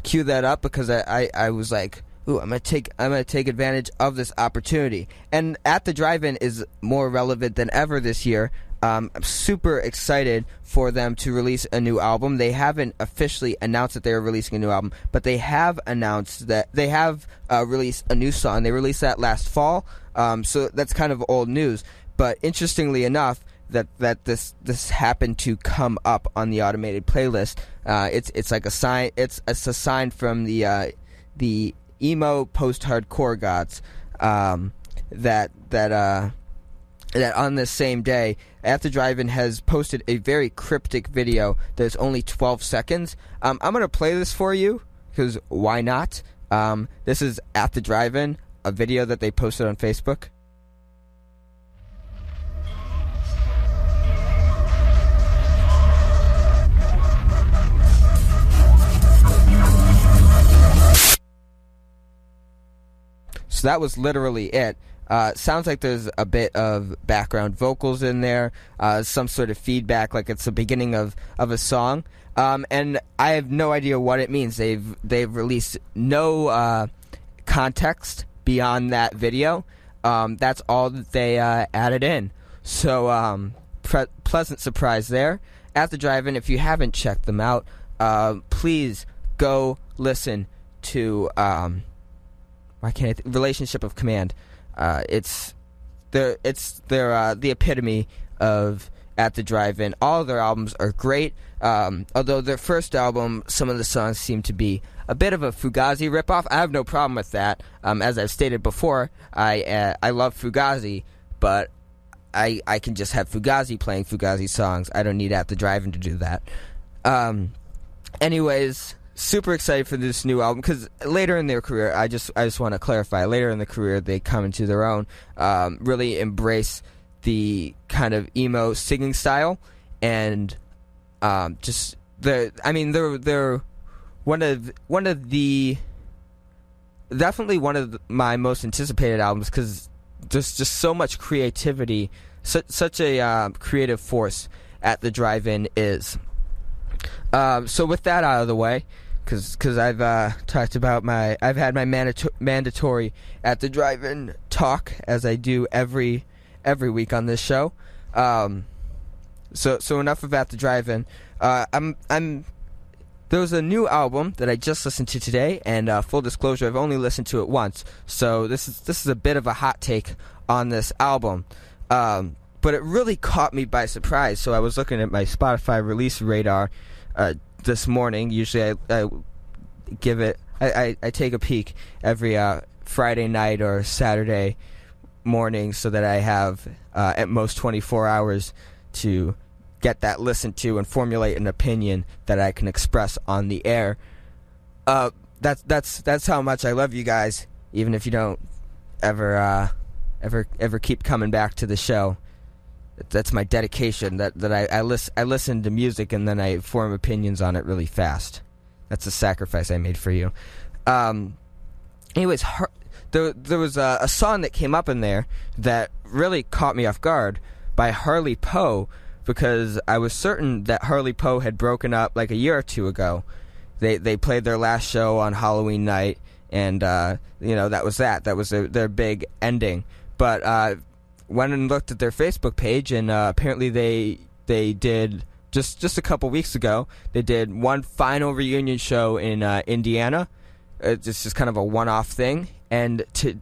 cue that up because I, I, I was like Ooh, I'm gonna take I'm gonna take advantage of this opportunity. And at the drive-in is more relevant than ever this year. Um, I'm super excited for them to release a new album. They haven't officially announced that they are releasing a new album, but they have announced that they have uh, released a new song. They released that last fall, um, so that's kind of old news. But interestingly enough, that that this this happened to come up on the automated playlist. Uh, it's it's like a sign. It's it's a sign from the uh, the emo post hardcore gods um, that that uh, that on this same day, At the Drive-In has posted a very cryptic video that is only 12 seconds. Um, I'm going to play this for you because why not? Um, this is At the Drive-In, a video that they posted on Facebook. So that was literally it. Uh, sounds like there's a bit of background vocals in there, uh, some sort of feedback, like it's the beginning of, of a song. Um, and I have no idea what it means. They've they've released no uh, context beyond that video. Um, that's all that they uh, added in. So um, pre- pleasant surprise there. At the drive-in, if you haven't checked them out, uh, please go listen to. Um, why can't I th- relationship of command? Uh, it's their it's their uh, the epitome of at the drive-in. All their albums are great. Um, although their first album, some of the songs seem to be a bit of a Fugazi ripoff. I have no problem with that. Um, as I've stated before, I uh, I love Fugazi, but I I can just have Fugazi playing Fugazi songs. I don't need at the drive-in to do that. Um, anyways, super excited for this new album because later in their career, I just I just want to clarify. Later in the career, they come into their own, um, really embrace the kind of emo singing style, and um, just the. I mean, they're they're one of one of the definitely one of the, my most anticipated albums because there's just so much creativity, such such a uh, creative force at the drive-in is. Um, so with that out of the way, because I've uh, talked about my I've had my mandato- mandatory at the drive-in talk as I do every every week on this show. Um, so so enough of at the drive-in. Uh, I'm I'm there was a new album that I just listened to today, and uh, full disclosure, I've only listened to it once. So this is this is a bit of a hot take on this album. Um, but it really caught me by surprise. So I was looking at my Spotify release radar uh, this morning. Usually, I, I give it, I, I, I take a peek every uh, Friday night or Saturday morning, so that I have uh, at most 24 hours to get that listened to and formulate an opinion that I can express on the air. Uh, that's that's that's how much I love you guys, even if you don't ever uh, ever ever keep coming back to the show that's my dedication. That that I I, lis- I listen to music and then I form opinions on it really fast. That's a sacrifice I made for you. Um, anyways, Har- there there was a, a song that came up in there that really caught me off guard by Harley Poe because I was certain that Harley Poe had broken up like a year or two ago. They they played their last show on Halloween night, and uh, you know that was that. That was their, their big ending. But uh, went and looked at their Facebook page, and uh, apparently they they did just just a couple weeks ago. They did one final reunion show in uh, Indiana. It's just kind of a one-off thing, and to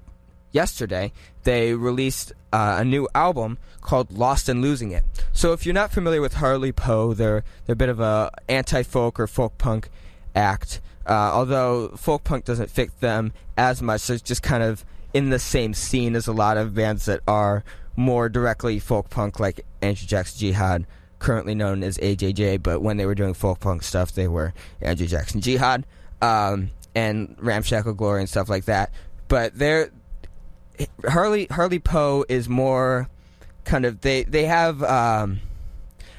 yesterday they released uh, a new album called Lost and Losing It. So if you're not familiar with Harley Poe, they're they're a bit of a anti-folk or folk punk act. Uh, although folk punk doesn't fit them as much, so it's just kind of in the same scene as a lot of bands that are more directly folk punk, like Andrew Jackson Jihad, currently known as AJJ. But when they were doing folk punk stuff, they were Andrew Jackson Jihad um, and Ramshackle Glory and stuff like that. But they're Harley Harley Poe is more kind of they they have um,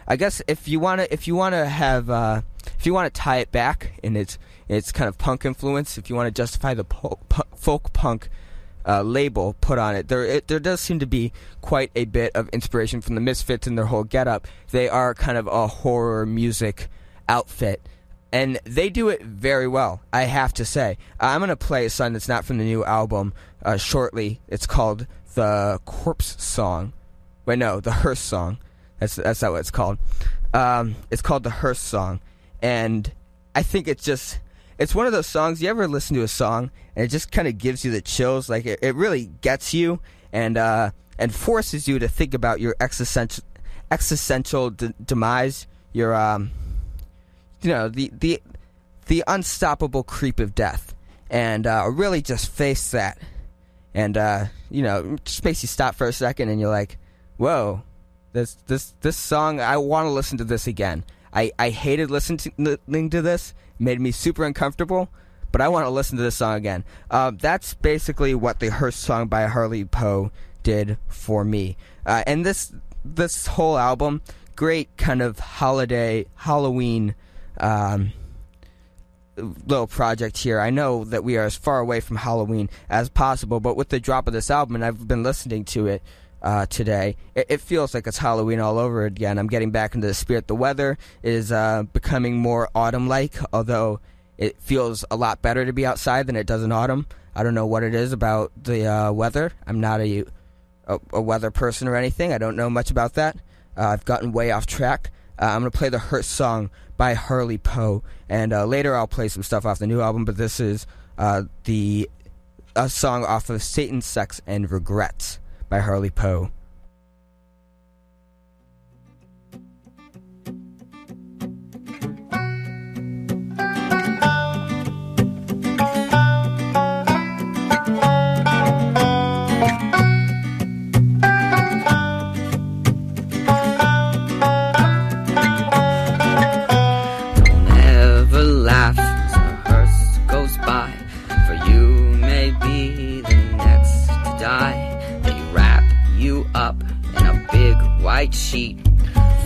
I guess if you want to if you want to have uh, if you want to tie it back in its its kind of punk influence if you want to justify the po- pu- folk punk uh, label put on it there it, there does seem to be quite a bit of inspiration from the Misfits and their whole getup they are kind of a horror music outfit and they do it very well. I have to say. I'm gonna play a song that's not from the new album uh, shortly. It's called the Corpse Song. Wait, no, the Hearse Song. That's that's not what it's called. Um, it's called the Hearse Song, and I think it's just it's one of those songs. You ever listen to a song and it just kind of gives you the chills? Like it, it really gets you and uh, and forces you to think about your existential existential demise. Your um, you know the the the unstoppable creep of death, and uh, really just face that, and uh, you know just makes you stop for a second, and you're like, whoa, this this this song. I want to listen to this again. I I hated listening to, listening to this. Made me super uncomfortable. But I want to listen to this song again. Uh, that's basically what the Hearse song by Harley Poe did for me. Uh, and this this whole album, great kind of holiday Halloween. Um, little project here. I know that we are as far away from Halloween as possible, but with the drop of this album, and I've been listening to it uh, today, it, it feels like it's Halloween all over again. I'm getting back into the spirit. The weather is uh, becoming more autumn-like, although it feels a lot better to be outside than it does in autumn. I don't know what it is about the uh, weather. I'm not a, a a weather person or anything. I don't know much about that. Uh, I've gotten way off track. Uh, I'm gonna play the Hearse song by Harley Poe, and uh, later I'll play some stuff off the new album. But this is the a song off of Satan, Sex, and Regrets by Harley Poe. White sheet.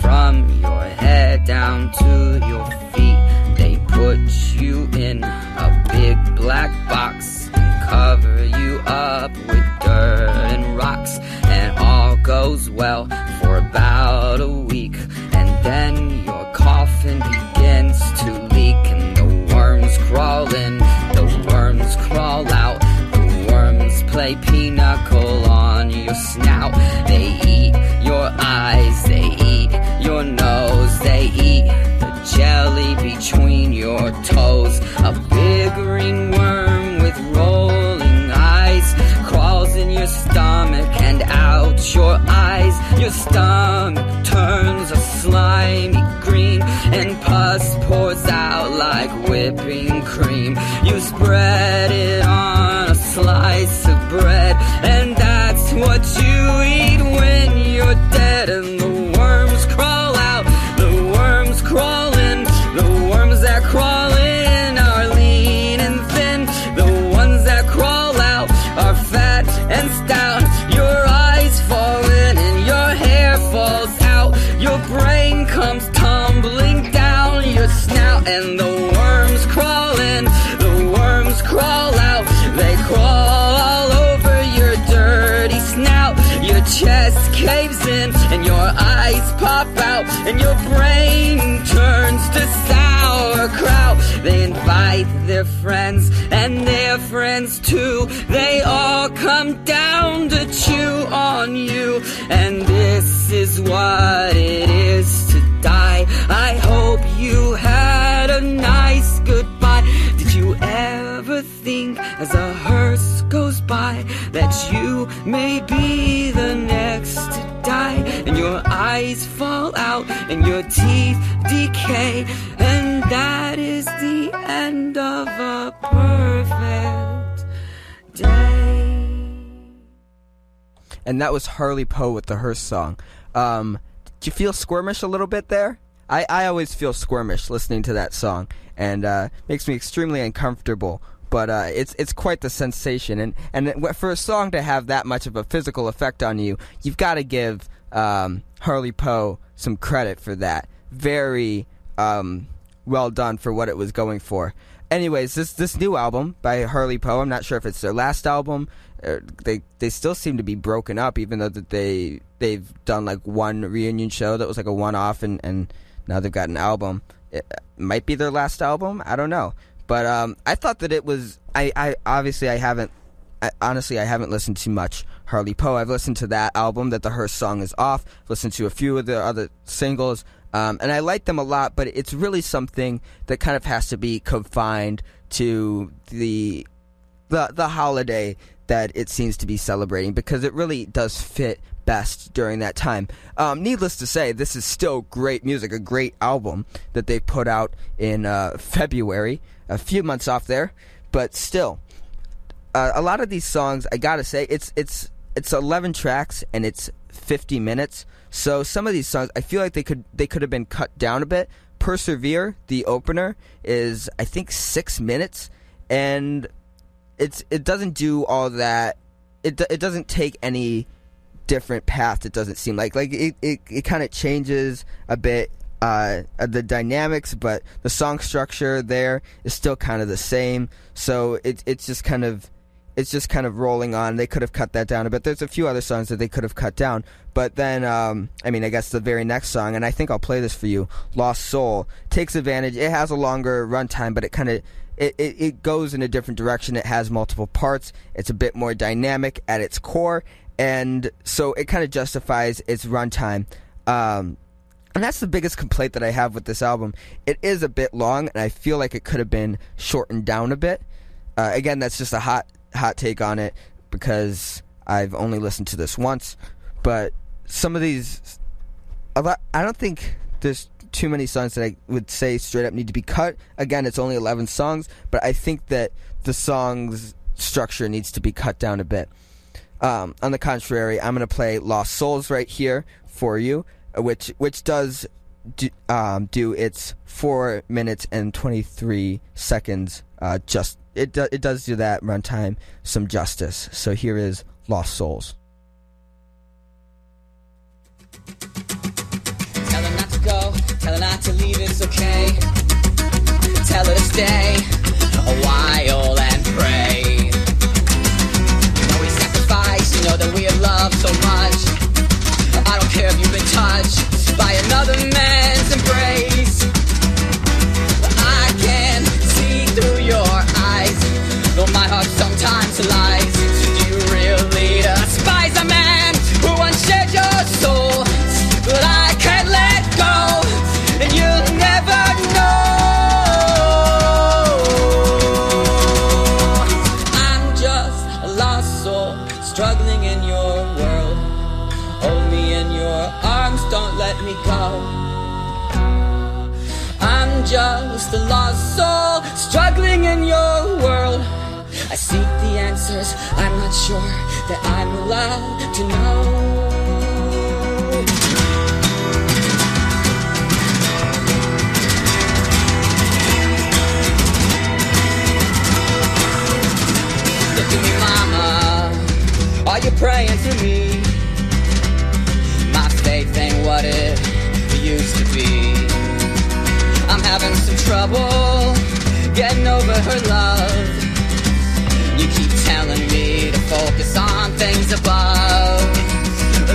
From your head down to your feet. They put you in a big black box and cover you up with dirt and rocks. And all goes well for about a week. And then your coffin begins to leak and the worms crawl in, the worms crawl out, the worms play pinochle on your snout. They toes. A big green worm with rolling eyes crawls in your stomach and out your eyes. Your stomach turns a slimy green and pus pours out like whipping cream. You spread it on their friends and their friends too. They all come down to chew on you, and this is what it is to die. I hope you had a nice goodbye. Did you ever think as a hearse goes by that you may be the next to die and your eyes fall out and your teeth decay and that was Harley Poe with the Hearse song. Um, you feel squirmish a little bit there? I, I always feel squirmish listening to that song, and uh, makes me extremely uncomfortable. But uh, it's it's quite the sensation, and and for a song to have that much of a physical effect on you, you've got to give um, Harley Poe some credit for that. Very um, well done for what it was going for. Anyways, this this new album by Harley Poe, I'm not sure if it's their last album. Uh, they they still seem to be broken up, even though that they they've done like one reunion show that was like a one off, and and now they've got an album. It might be their last album. I don't know, but um, I thought that it was. I I obviously I haven't. I, honestly, I haven't listened to much Harley Poe. I've listened to that album that the Hearse song is off. Listened to a few of the other singles, um, and I like them a lot. But it's really something that kind of has to be confined to the the the holiday that it seems to be celebrating because it really does fit best during that time. Um, needless to say, this is still great music, a great album that they put out in uh, February, a few months off there, but still, uh, a lot of these songs, I gotta say, it's it's it's 11 tracks and it's 50 minutes. So some of these songs, I feel like they could they could have been cut down a bit. Persevere, the opener, is I think six minutes, and it's it doesn't do all that. It it doesn't take any different path. It doesn't seem like like it it, it kind of changes a bit uh, the dynamics, but the song structure there is still kind of the same. So it it's just kind of it's just kind of rolling on. They could have cut that down a bit. There's a few other songs that they could have cut down, but then um, I mean, I guess the very next song, and I think I'll play this for you. Lost Soul takes advantage. It has a longer runtime, but it kind of it, it, it goes in a different direction. It has multiple parts. It's a bit more dynamic at its core, and so it kind of justifies its runtime. Um, and that's the biggest complaint that I have with this album. It is a bit long, and I feel like it could have been shortened down a bit. Uh, again, that's just a hot hot take on it because I've only listened to this once. But some of these, a lot, I don't think there's too many songs that I would say straight up need to be cut. Again, it's only 11 songs, but I think that the song's structure needs to be cut down a bit. Um, on the contrary, I'm going to play Lost Souls right here for you, uh, which which does do, um, do its four minutes and 23 seconds. Uh, just it do, it does do that runtime some justice. So here is Lost Souls. Tell her not to leave, it's okay. Tell her to stay a while and pray. You know we sacrifice, you know that we have loved so much. I don't care if you've been touched by another I seek the answers, I'm not sure that I'm allowed to know. Look at me, mama. Are you praying for me? My faith ain't what it used to be. I'm having some trouble getting over her love. Telling me to focus on things above.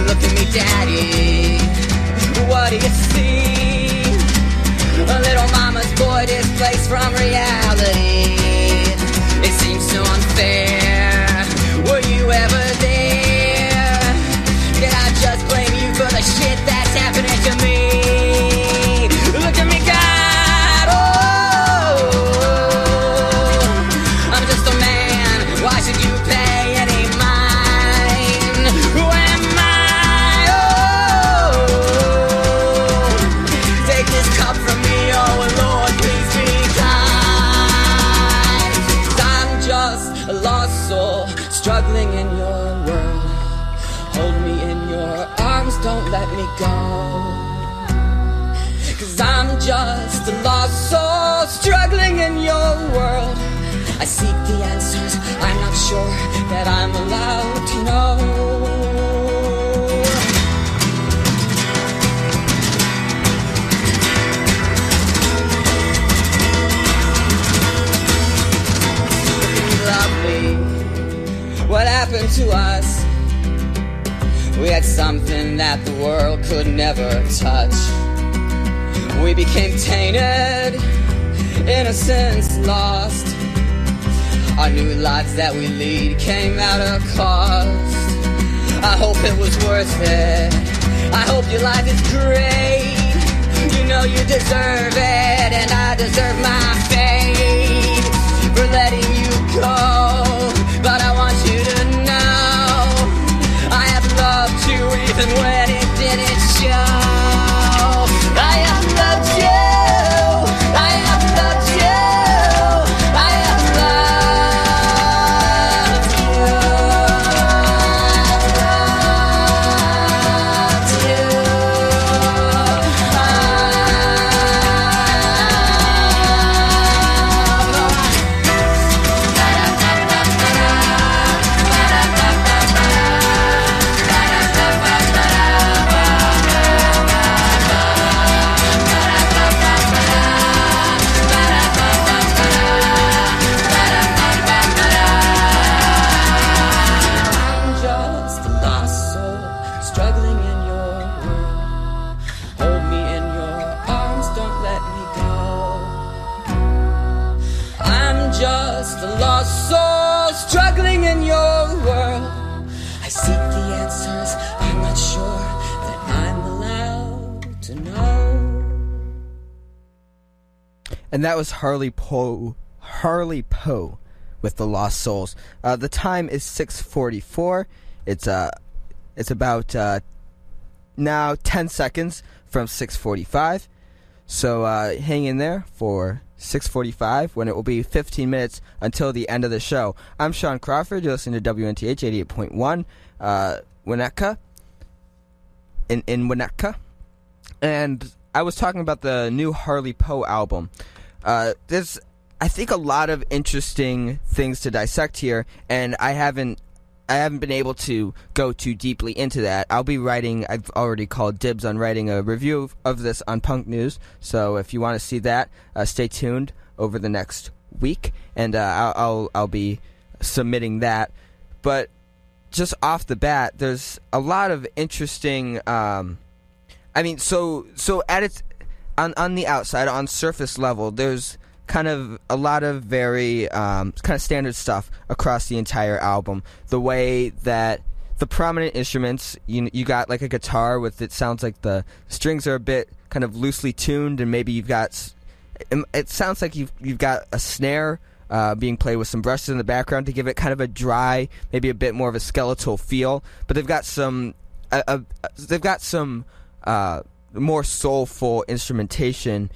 Look at me, daddy. What do you see? A little mama's boy displaced from reality. Something that the world could never touch. We became tainted, innocence lost. Our new lives that we lead came at a cost. I hope it was worth it. I hope your life is great. You know you deserve it, and I deserve my fate for letting you go. You even and that was Harley Poe. Harley Poe with the Lost Souls. Uh, the time is 6:44. It's uh, it's about uh, now 10 seconds from 6:45. So uh, hang in there for 6:45 when it will be 15 minutes until the end of the show. I'm Sean Crawford. You're listening to WNTH 88.1 uh, Winnetka in in Winnetka, and I was talking about the new Harley Poe album. Uh, there's, I think, a lot of interesting things to dissect here, and I haven't. I haven't been able to go too deeply into that. I'll be writing. I've already called dibs on writing a review of, this on Punk News. So if you want to see that, uh, stay tuned over the next week, and uh, I'll, I'll I'll be submitting that. But just off the bat, there's a lot of interesting. Um, I mean, so so at its on on the outside, on surface level, there's kind of a lot of very um, kind of standard stuff across the entire album. The way that the prominent instruments, you you got like a guitar with it sounds like the strings are a bit kind of loosely tuned, and maybe you've got it- it sounds like you've you've got a snare uh, being played with some brushes in the background to give it kind of a dry, maybe a bit more of a skeletal feel. But they've got some, uh, uh, they've got some uh, more soulful instrumentation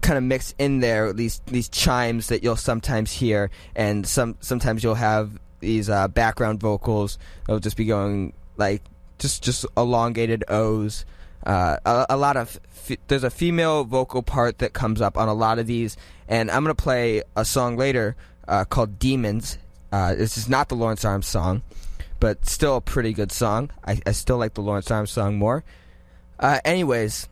kind of mixed in there. These these chimes that you'll sometimes hear, and some sometimes you'll have these uh, background vocals. They'll just be going like just just elongated O's. Uh, a, a lot of f- there's a female vocal part that comes up on a lot of these, and I'm gonna play a song later uh, called "Demons." Uh, this is not the Lawrence Arms song, but still a pretty good song. I, I still like the Lawrence Arms song more. Uh, anyways,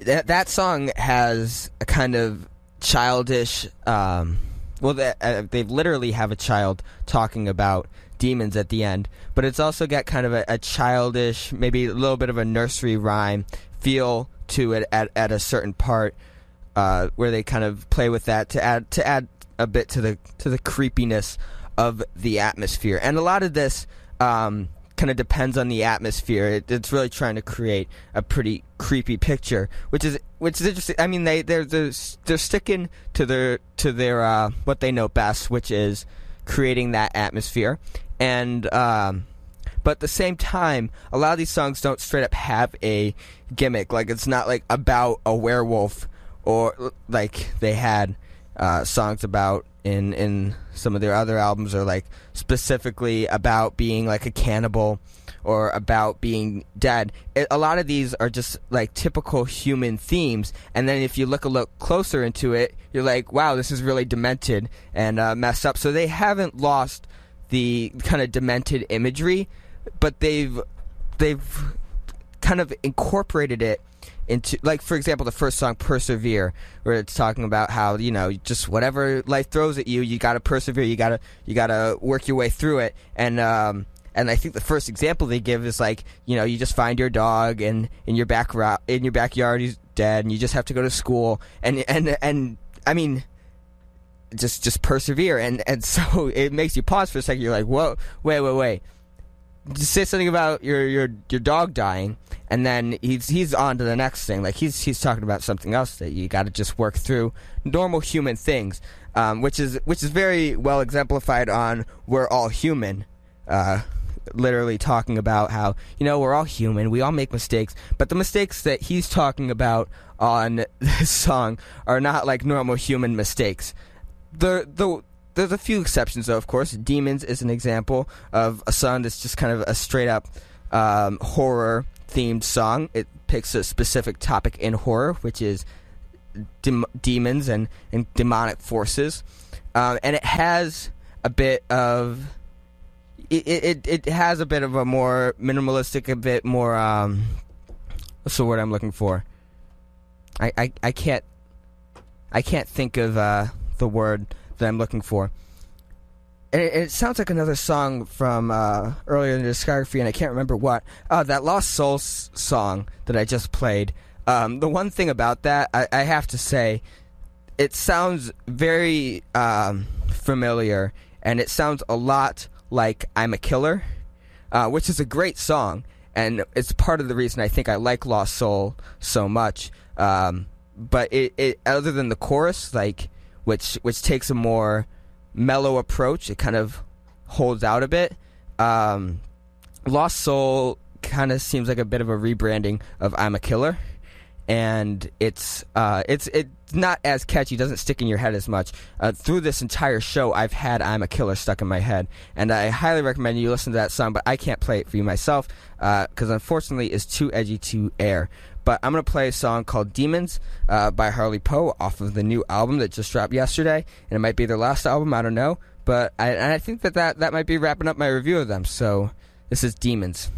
that that song has a kind of childish. Um, well, they, uh, they literally have a child talking about demons at the end, but it's also got kind of a, a childish, maybe a little bit of a nursery rhyme feel to it at, at a certain part, uh, where they kind of play with that to add to add a bit to the to the creepiness of the atmosphere. And a lot of this um, kind of depends on the atmosphere. It, it's really trying to create a pretty creepy picture, which is which is interesting. I mean, they they're they're, they're sticking to their to their uh, what they know best, which is creating that atmosphere. And um, but at the same time, a lot of these songs don't straight up have a gimmick. Like it's not like about a werewolf or like they had uh, songs about in in some of their other albums or like specifically about being like a cannibal or about being dead. It, a lot of these are just like typical human themes, and then if you look a little closer into it, you're like, wow, this is really demented and uh, messed up. So they haven't lost the kind of demented imagery, but they've they've kind of incorporated it into like for example the first song persevere where it's talking about how you know just whatever life throws at you you got to persevere you got to you got to work your way through it. And um and I think the first example they give is like you know you just find your dog and in your back in your backyard he's dead and you just have to go to school. And and and I mean just just persevere. And and (laughs) so it makes you pause for a second. You're like whoa wait wait wait say something about your your your dog dying, and then he's he's on to the next thing. Like he's he's talking about something else that you got to just work through normal human things, um, which is which is very well exemplified on "We're All Human." Uh, literally talking about how you know we're all human, we all make mistakes, but the mistakes that he's talking about on (laughs) this song are not like normal human mistakes. The the there's a few exceptions though, of course. Demons is an example of a song that's just kind of a straight up um, horror themed song. It picks a specific topic in horror, which is dem- demons and, and demonic forces, um, and it has a bit of it, it it has a bit of a more minimalistic, a bit more um, what's the word I'm looking for? I I, I can't I can't think of uh, the word that I'm looking for. And it, it sounds like another song from uh, earlier in the discography, and I can't remember what. Oh, that Lost Souls song that I just played. Um, the one thing about that, I, I have to say, it sounds very um, familiar, and it sounds a lot like "I'm a Killer," uh, which is a great song, and it's part of the reason I think I like Lost Soul so much. Um, but it, it other than the chorus, like which which takes a more mellow approach, it kind of holds out a bit. Um, Lost Soul kind of seems like a bit of a rebranding of I'm a Killer, and it's uh, it's it's not as catchy, doesn't stick in your head as much. Uh, through this entire show, I've had I'm a Killer stuck in my head, and I highly recommend you listen to that song. But I can't play it for you myself because unfortunately, it's too edgy to air. But I'm gonna play a song called "Demons" uh, by Harley Poe off of the new album that just dropped yesterday, and it might be their last album. I don't know, but I, I think that, that that might be wrapping up my review of them. So this is "Demons."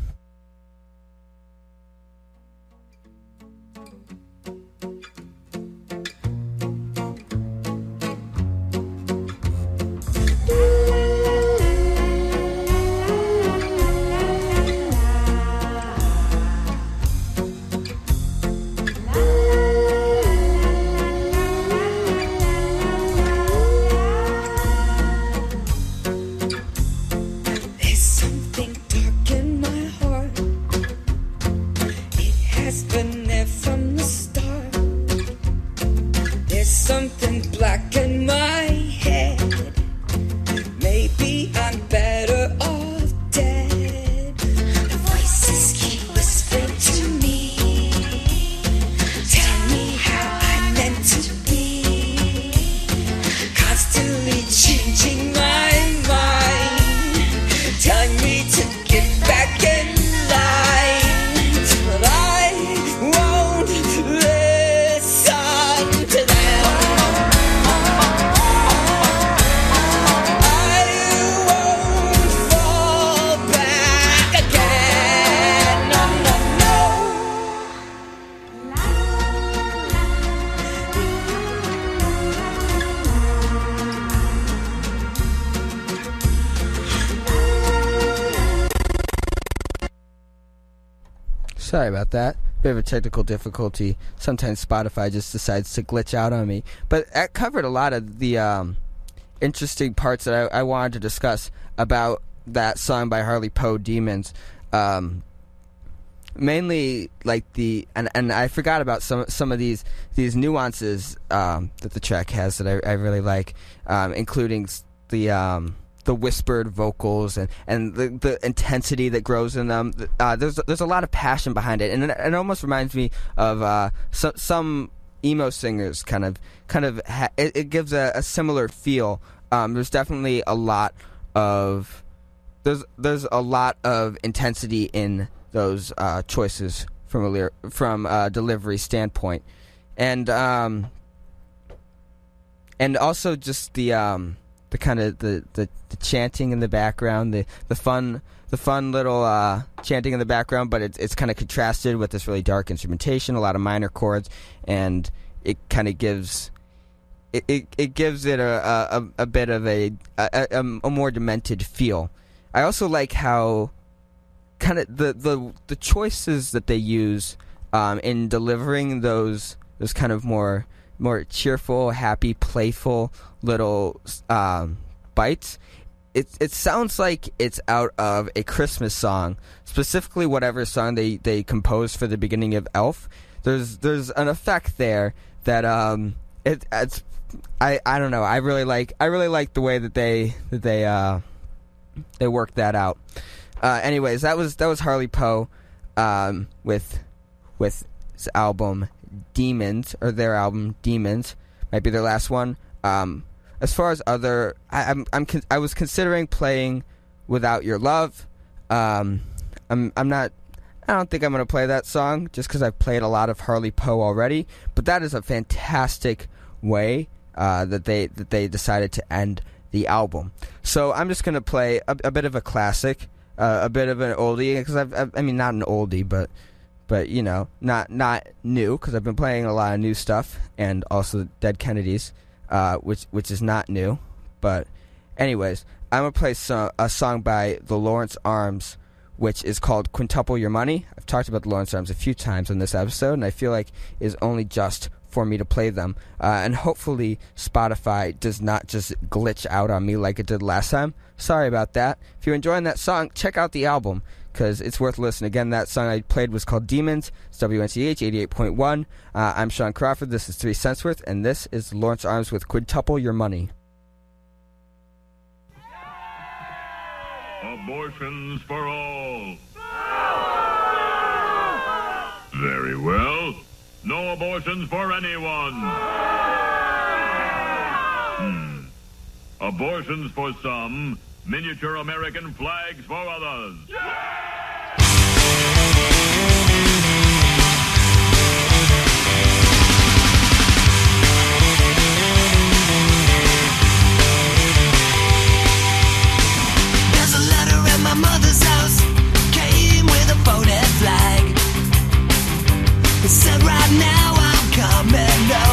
Technical difficulty. Sometimes Spotify just decides to glitch out on me. But that covered a lot of the um, interesting parts that I, I wanted to discuss about that song by Harley Poe, Demons. Um, mainly like the and, and I forgot about some some of these these nuances um, that the track has that I, I really like, um, including the um, the whispered vocals and, and the, the intensity that grows in them. Uh, there's there's a lot of passion behind it, and it, it almost reminds me of uh, so, some emo singers. Kind of kind of ha- it, it gives a, a similar feel. Um, there's definitely a lot of there's there's a lot of intensity in those uh, choices from a from a delivery standpoint, and um, and also just the um, the kind of the, the, the chanting in the background, the the fun the fun little uh, chanting in the background, but it's it's kind of contrasted with this really dark instrumentation, a lot of minor chords, and it kind of gives. It, it, it gives it a, a, a bit of a, a, a, more demented feel. I also like how kind of the, the the choices that they use um, in delivering those those kind of more more cheerful, happy, playful little um, bites. It it sounds like it's out of a Christmas song, specifically whatever song they, they composed for the beginning of Elf. There's there's an effect there that um it it's I, I don't know I really like I really like the way that they that they uh they worked that out. Uh, anyways, that was that was Harley Poe um, with with his album Demons or their album Demons might be their last one. Um, as far as other, I, I'm I'm con- I was considering playing Without Your Love. Um, I'm I'm not. I don't think I'm gonna play that song just because I've played a lot of Harley Poe already. But that is a fantastic way uh, that they that they decided to end the album. So I'm just gonna play a, a bit of a classic, uh, a bit of an oldie because I've, I've I mean not an oldie, but but you know not not new because I've been playing a lot of new stuff and also Dead Kennedys, uh, which which is not new. But anyways, I'm gonna play so, a song by the Lawrence Arms, which is called Quintuple Your Money. I've talked about the Lawrence Arms a few times on this episode, and I feel like is only just for me to play them. Uh, and hopefully Spotify does not just glitch out on me like it did last time. Sorry about that. If you're enjoying that song, check out the album because it's worth listening. Again, that song I played was called Demons. It's WNTH 88.1. Uh, I'm Sean Crawford. This is Three Cents Worth, and this is Lawrence Arms with Quid Quintuple Your Money. Abortions for all. (laughs) Very well. No abortions for anyone. (laughs) Hmm. Abortions for some, miniature American flags for others. There's a letter at my mother's house. Came with a folded flag. It said right now I'm coming home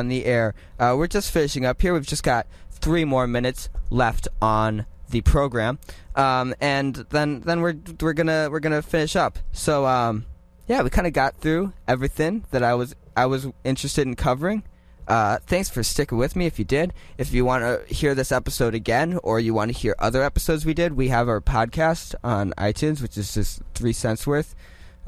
on the air. Uh, we're just finishing up here. We've just got three more minutes left on the program, um, and then then we're we're gonna we're gonna finish up. So um, yeah, we kind of got through everything that I was I was interested in covering. Uh, thanks for sticking with me. If you did, if you want to hear this episode again, or you want to hear other episodes we did, we have our podcast on iTunes, which is just three cents worth,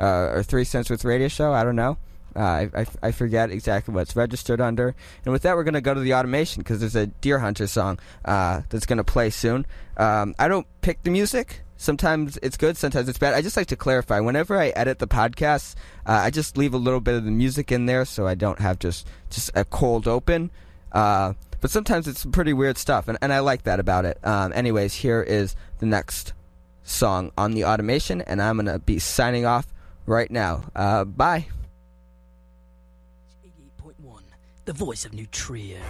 uh, or three cents worth radio show. I don't know. Uh, I, I, I forget exactly what it's registered under. And with that, we're going to go to the automation because there's a Deerhunter song uh, that's going to play soon. Um, I don't pick the music. Sometimes it's good, sometimes it's bad. I just like to clarify. Whenever I edit the podcast, uh, I just leave a little bit of the music in there so I don't have just, just a cold open. Uh, but sometimes it's pretty weird stuff, and, and I like that about it. Um, anyways, here is the next song on the automation, and I'm going to be signing off right now. Uh, bye. The voice of Nutria.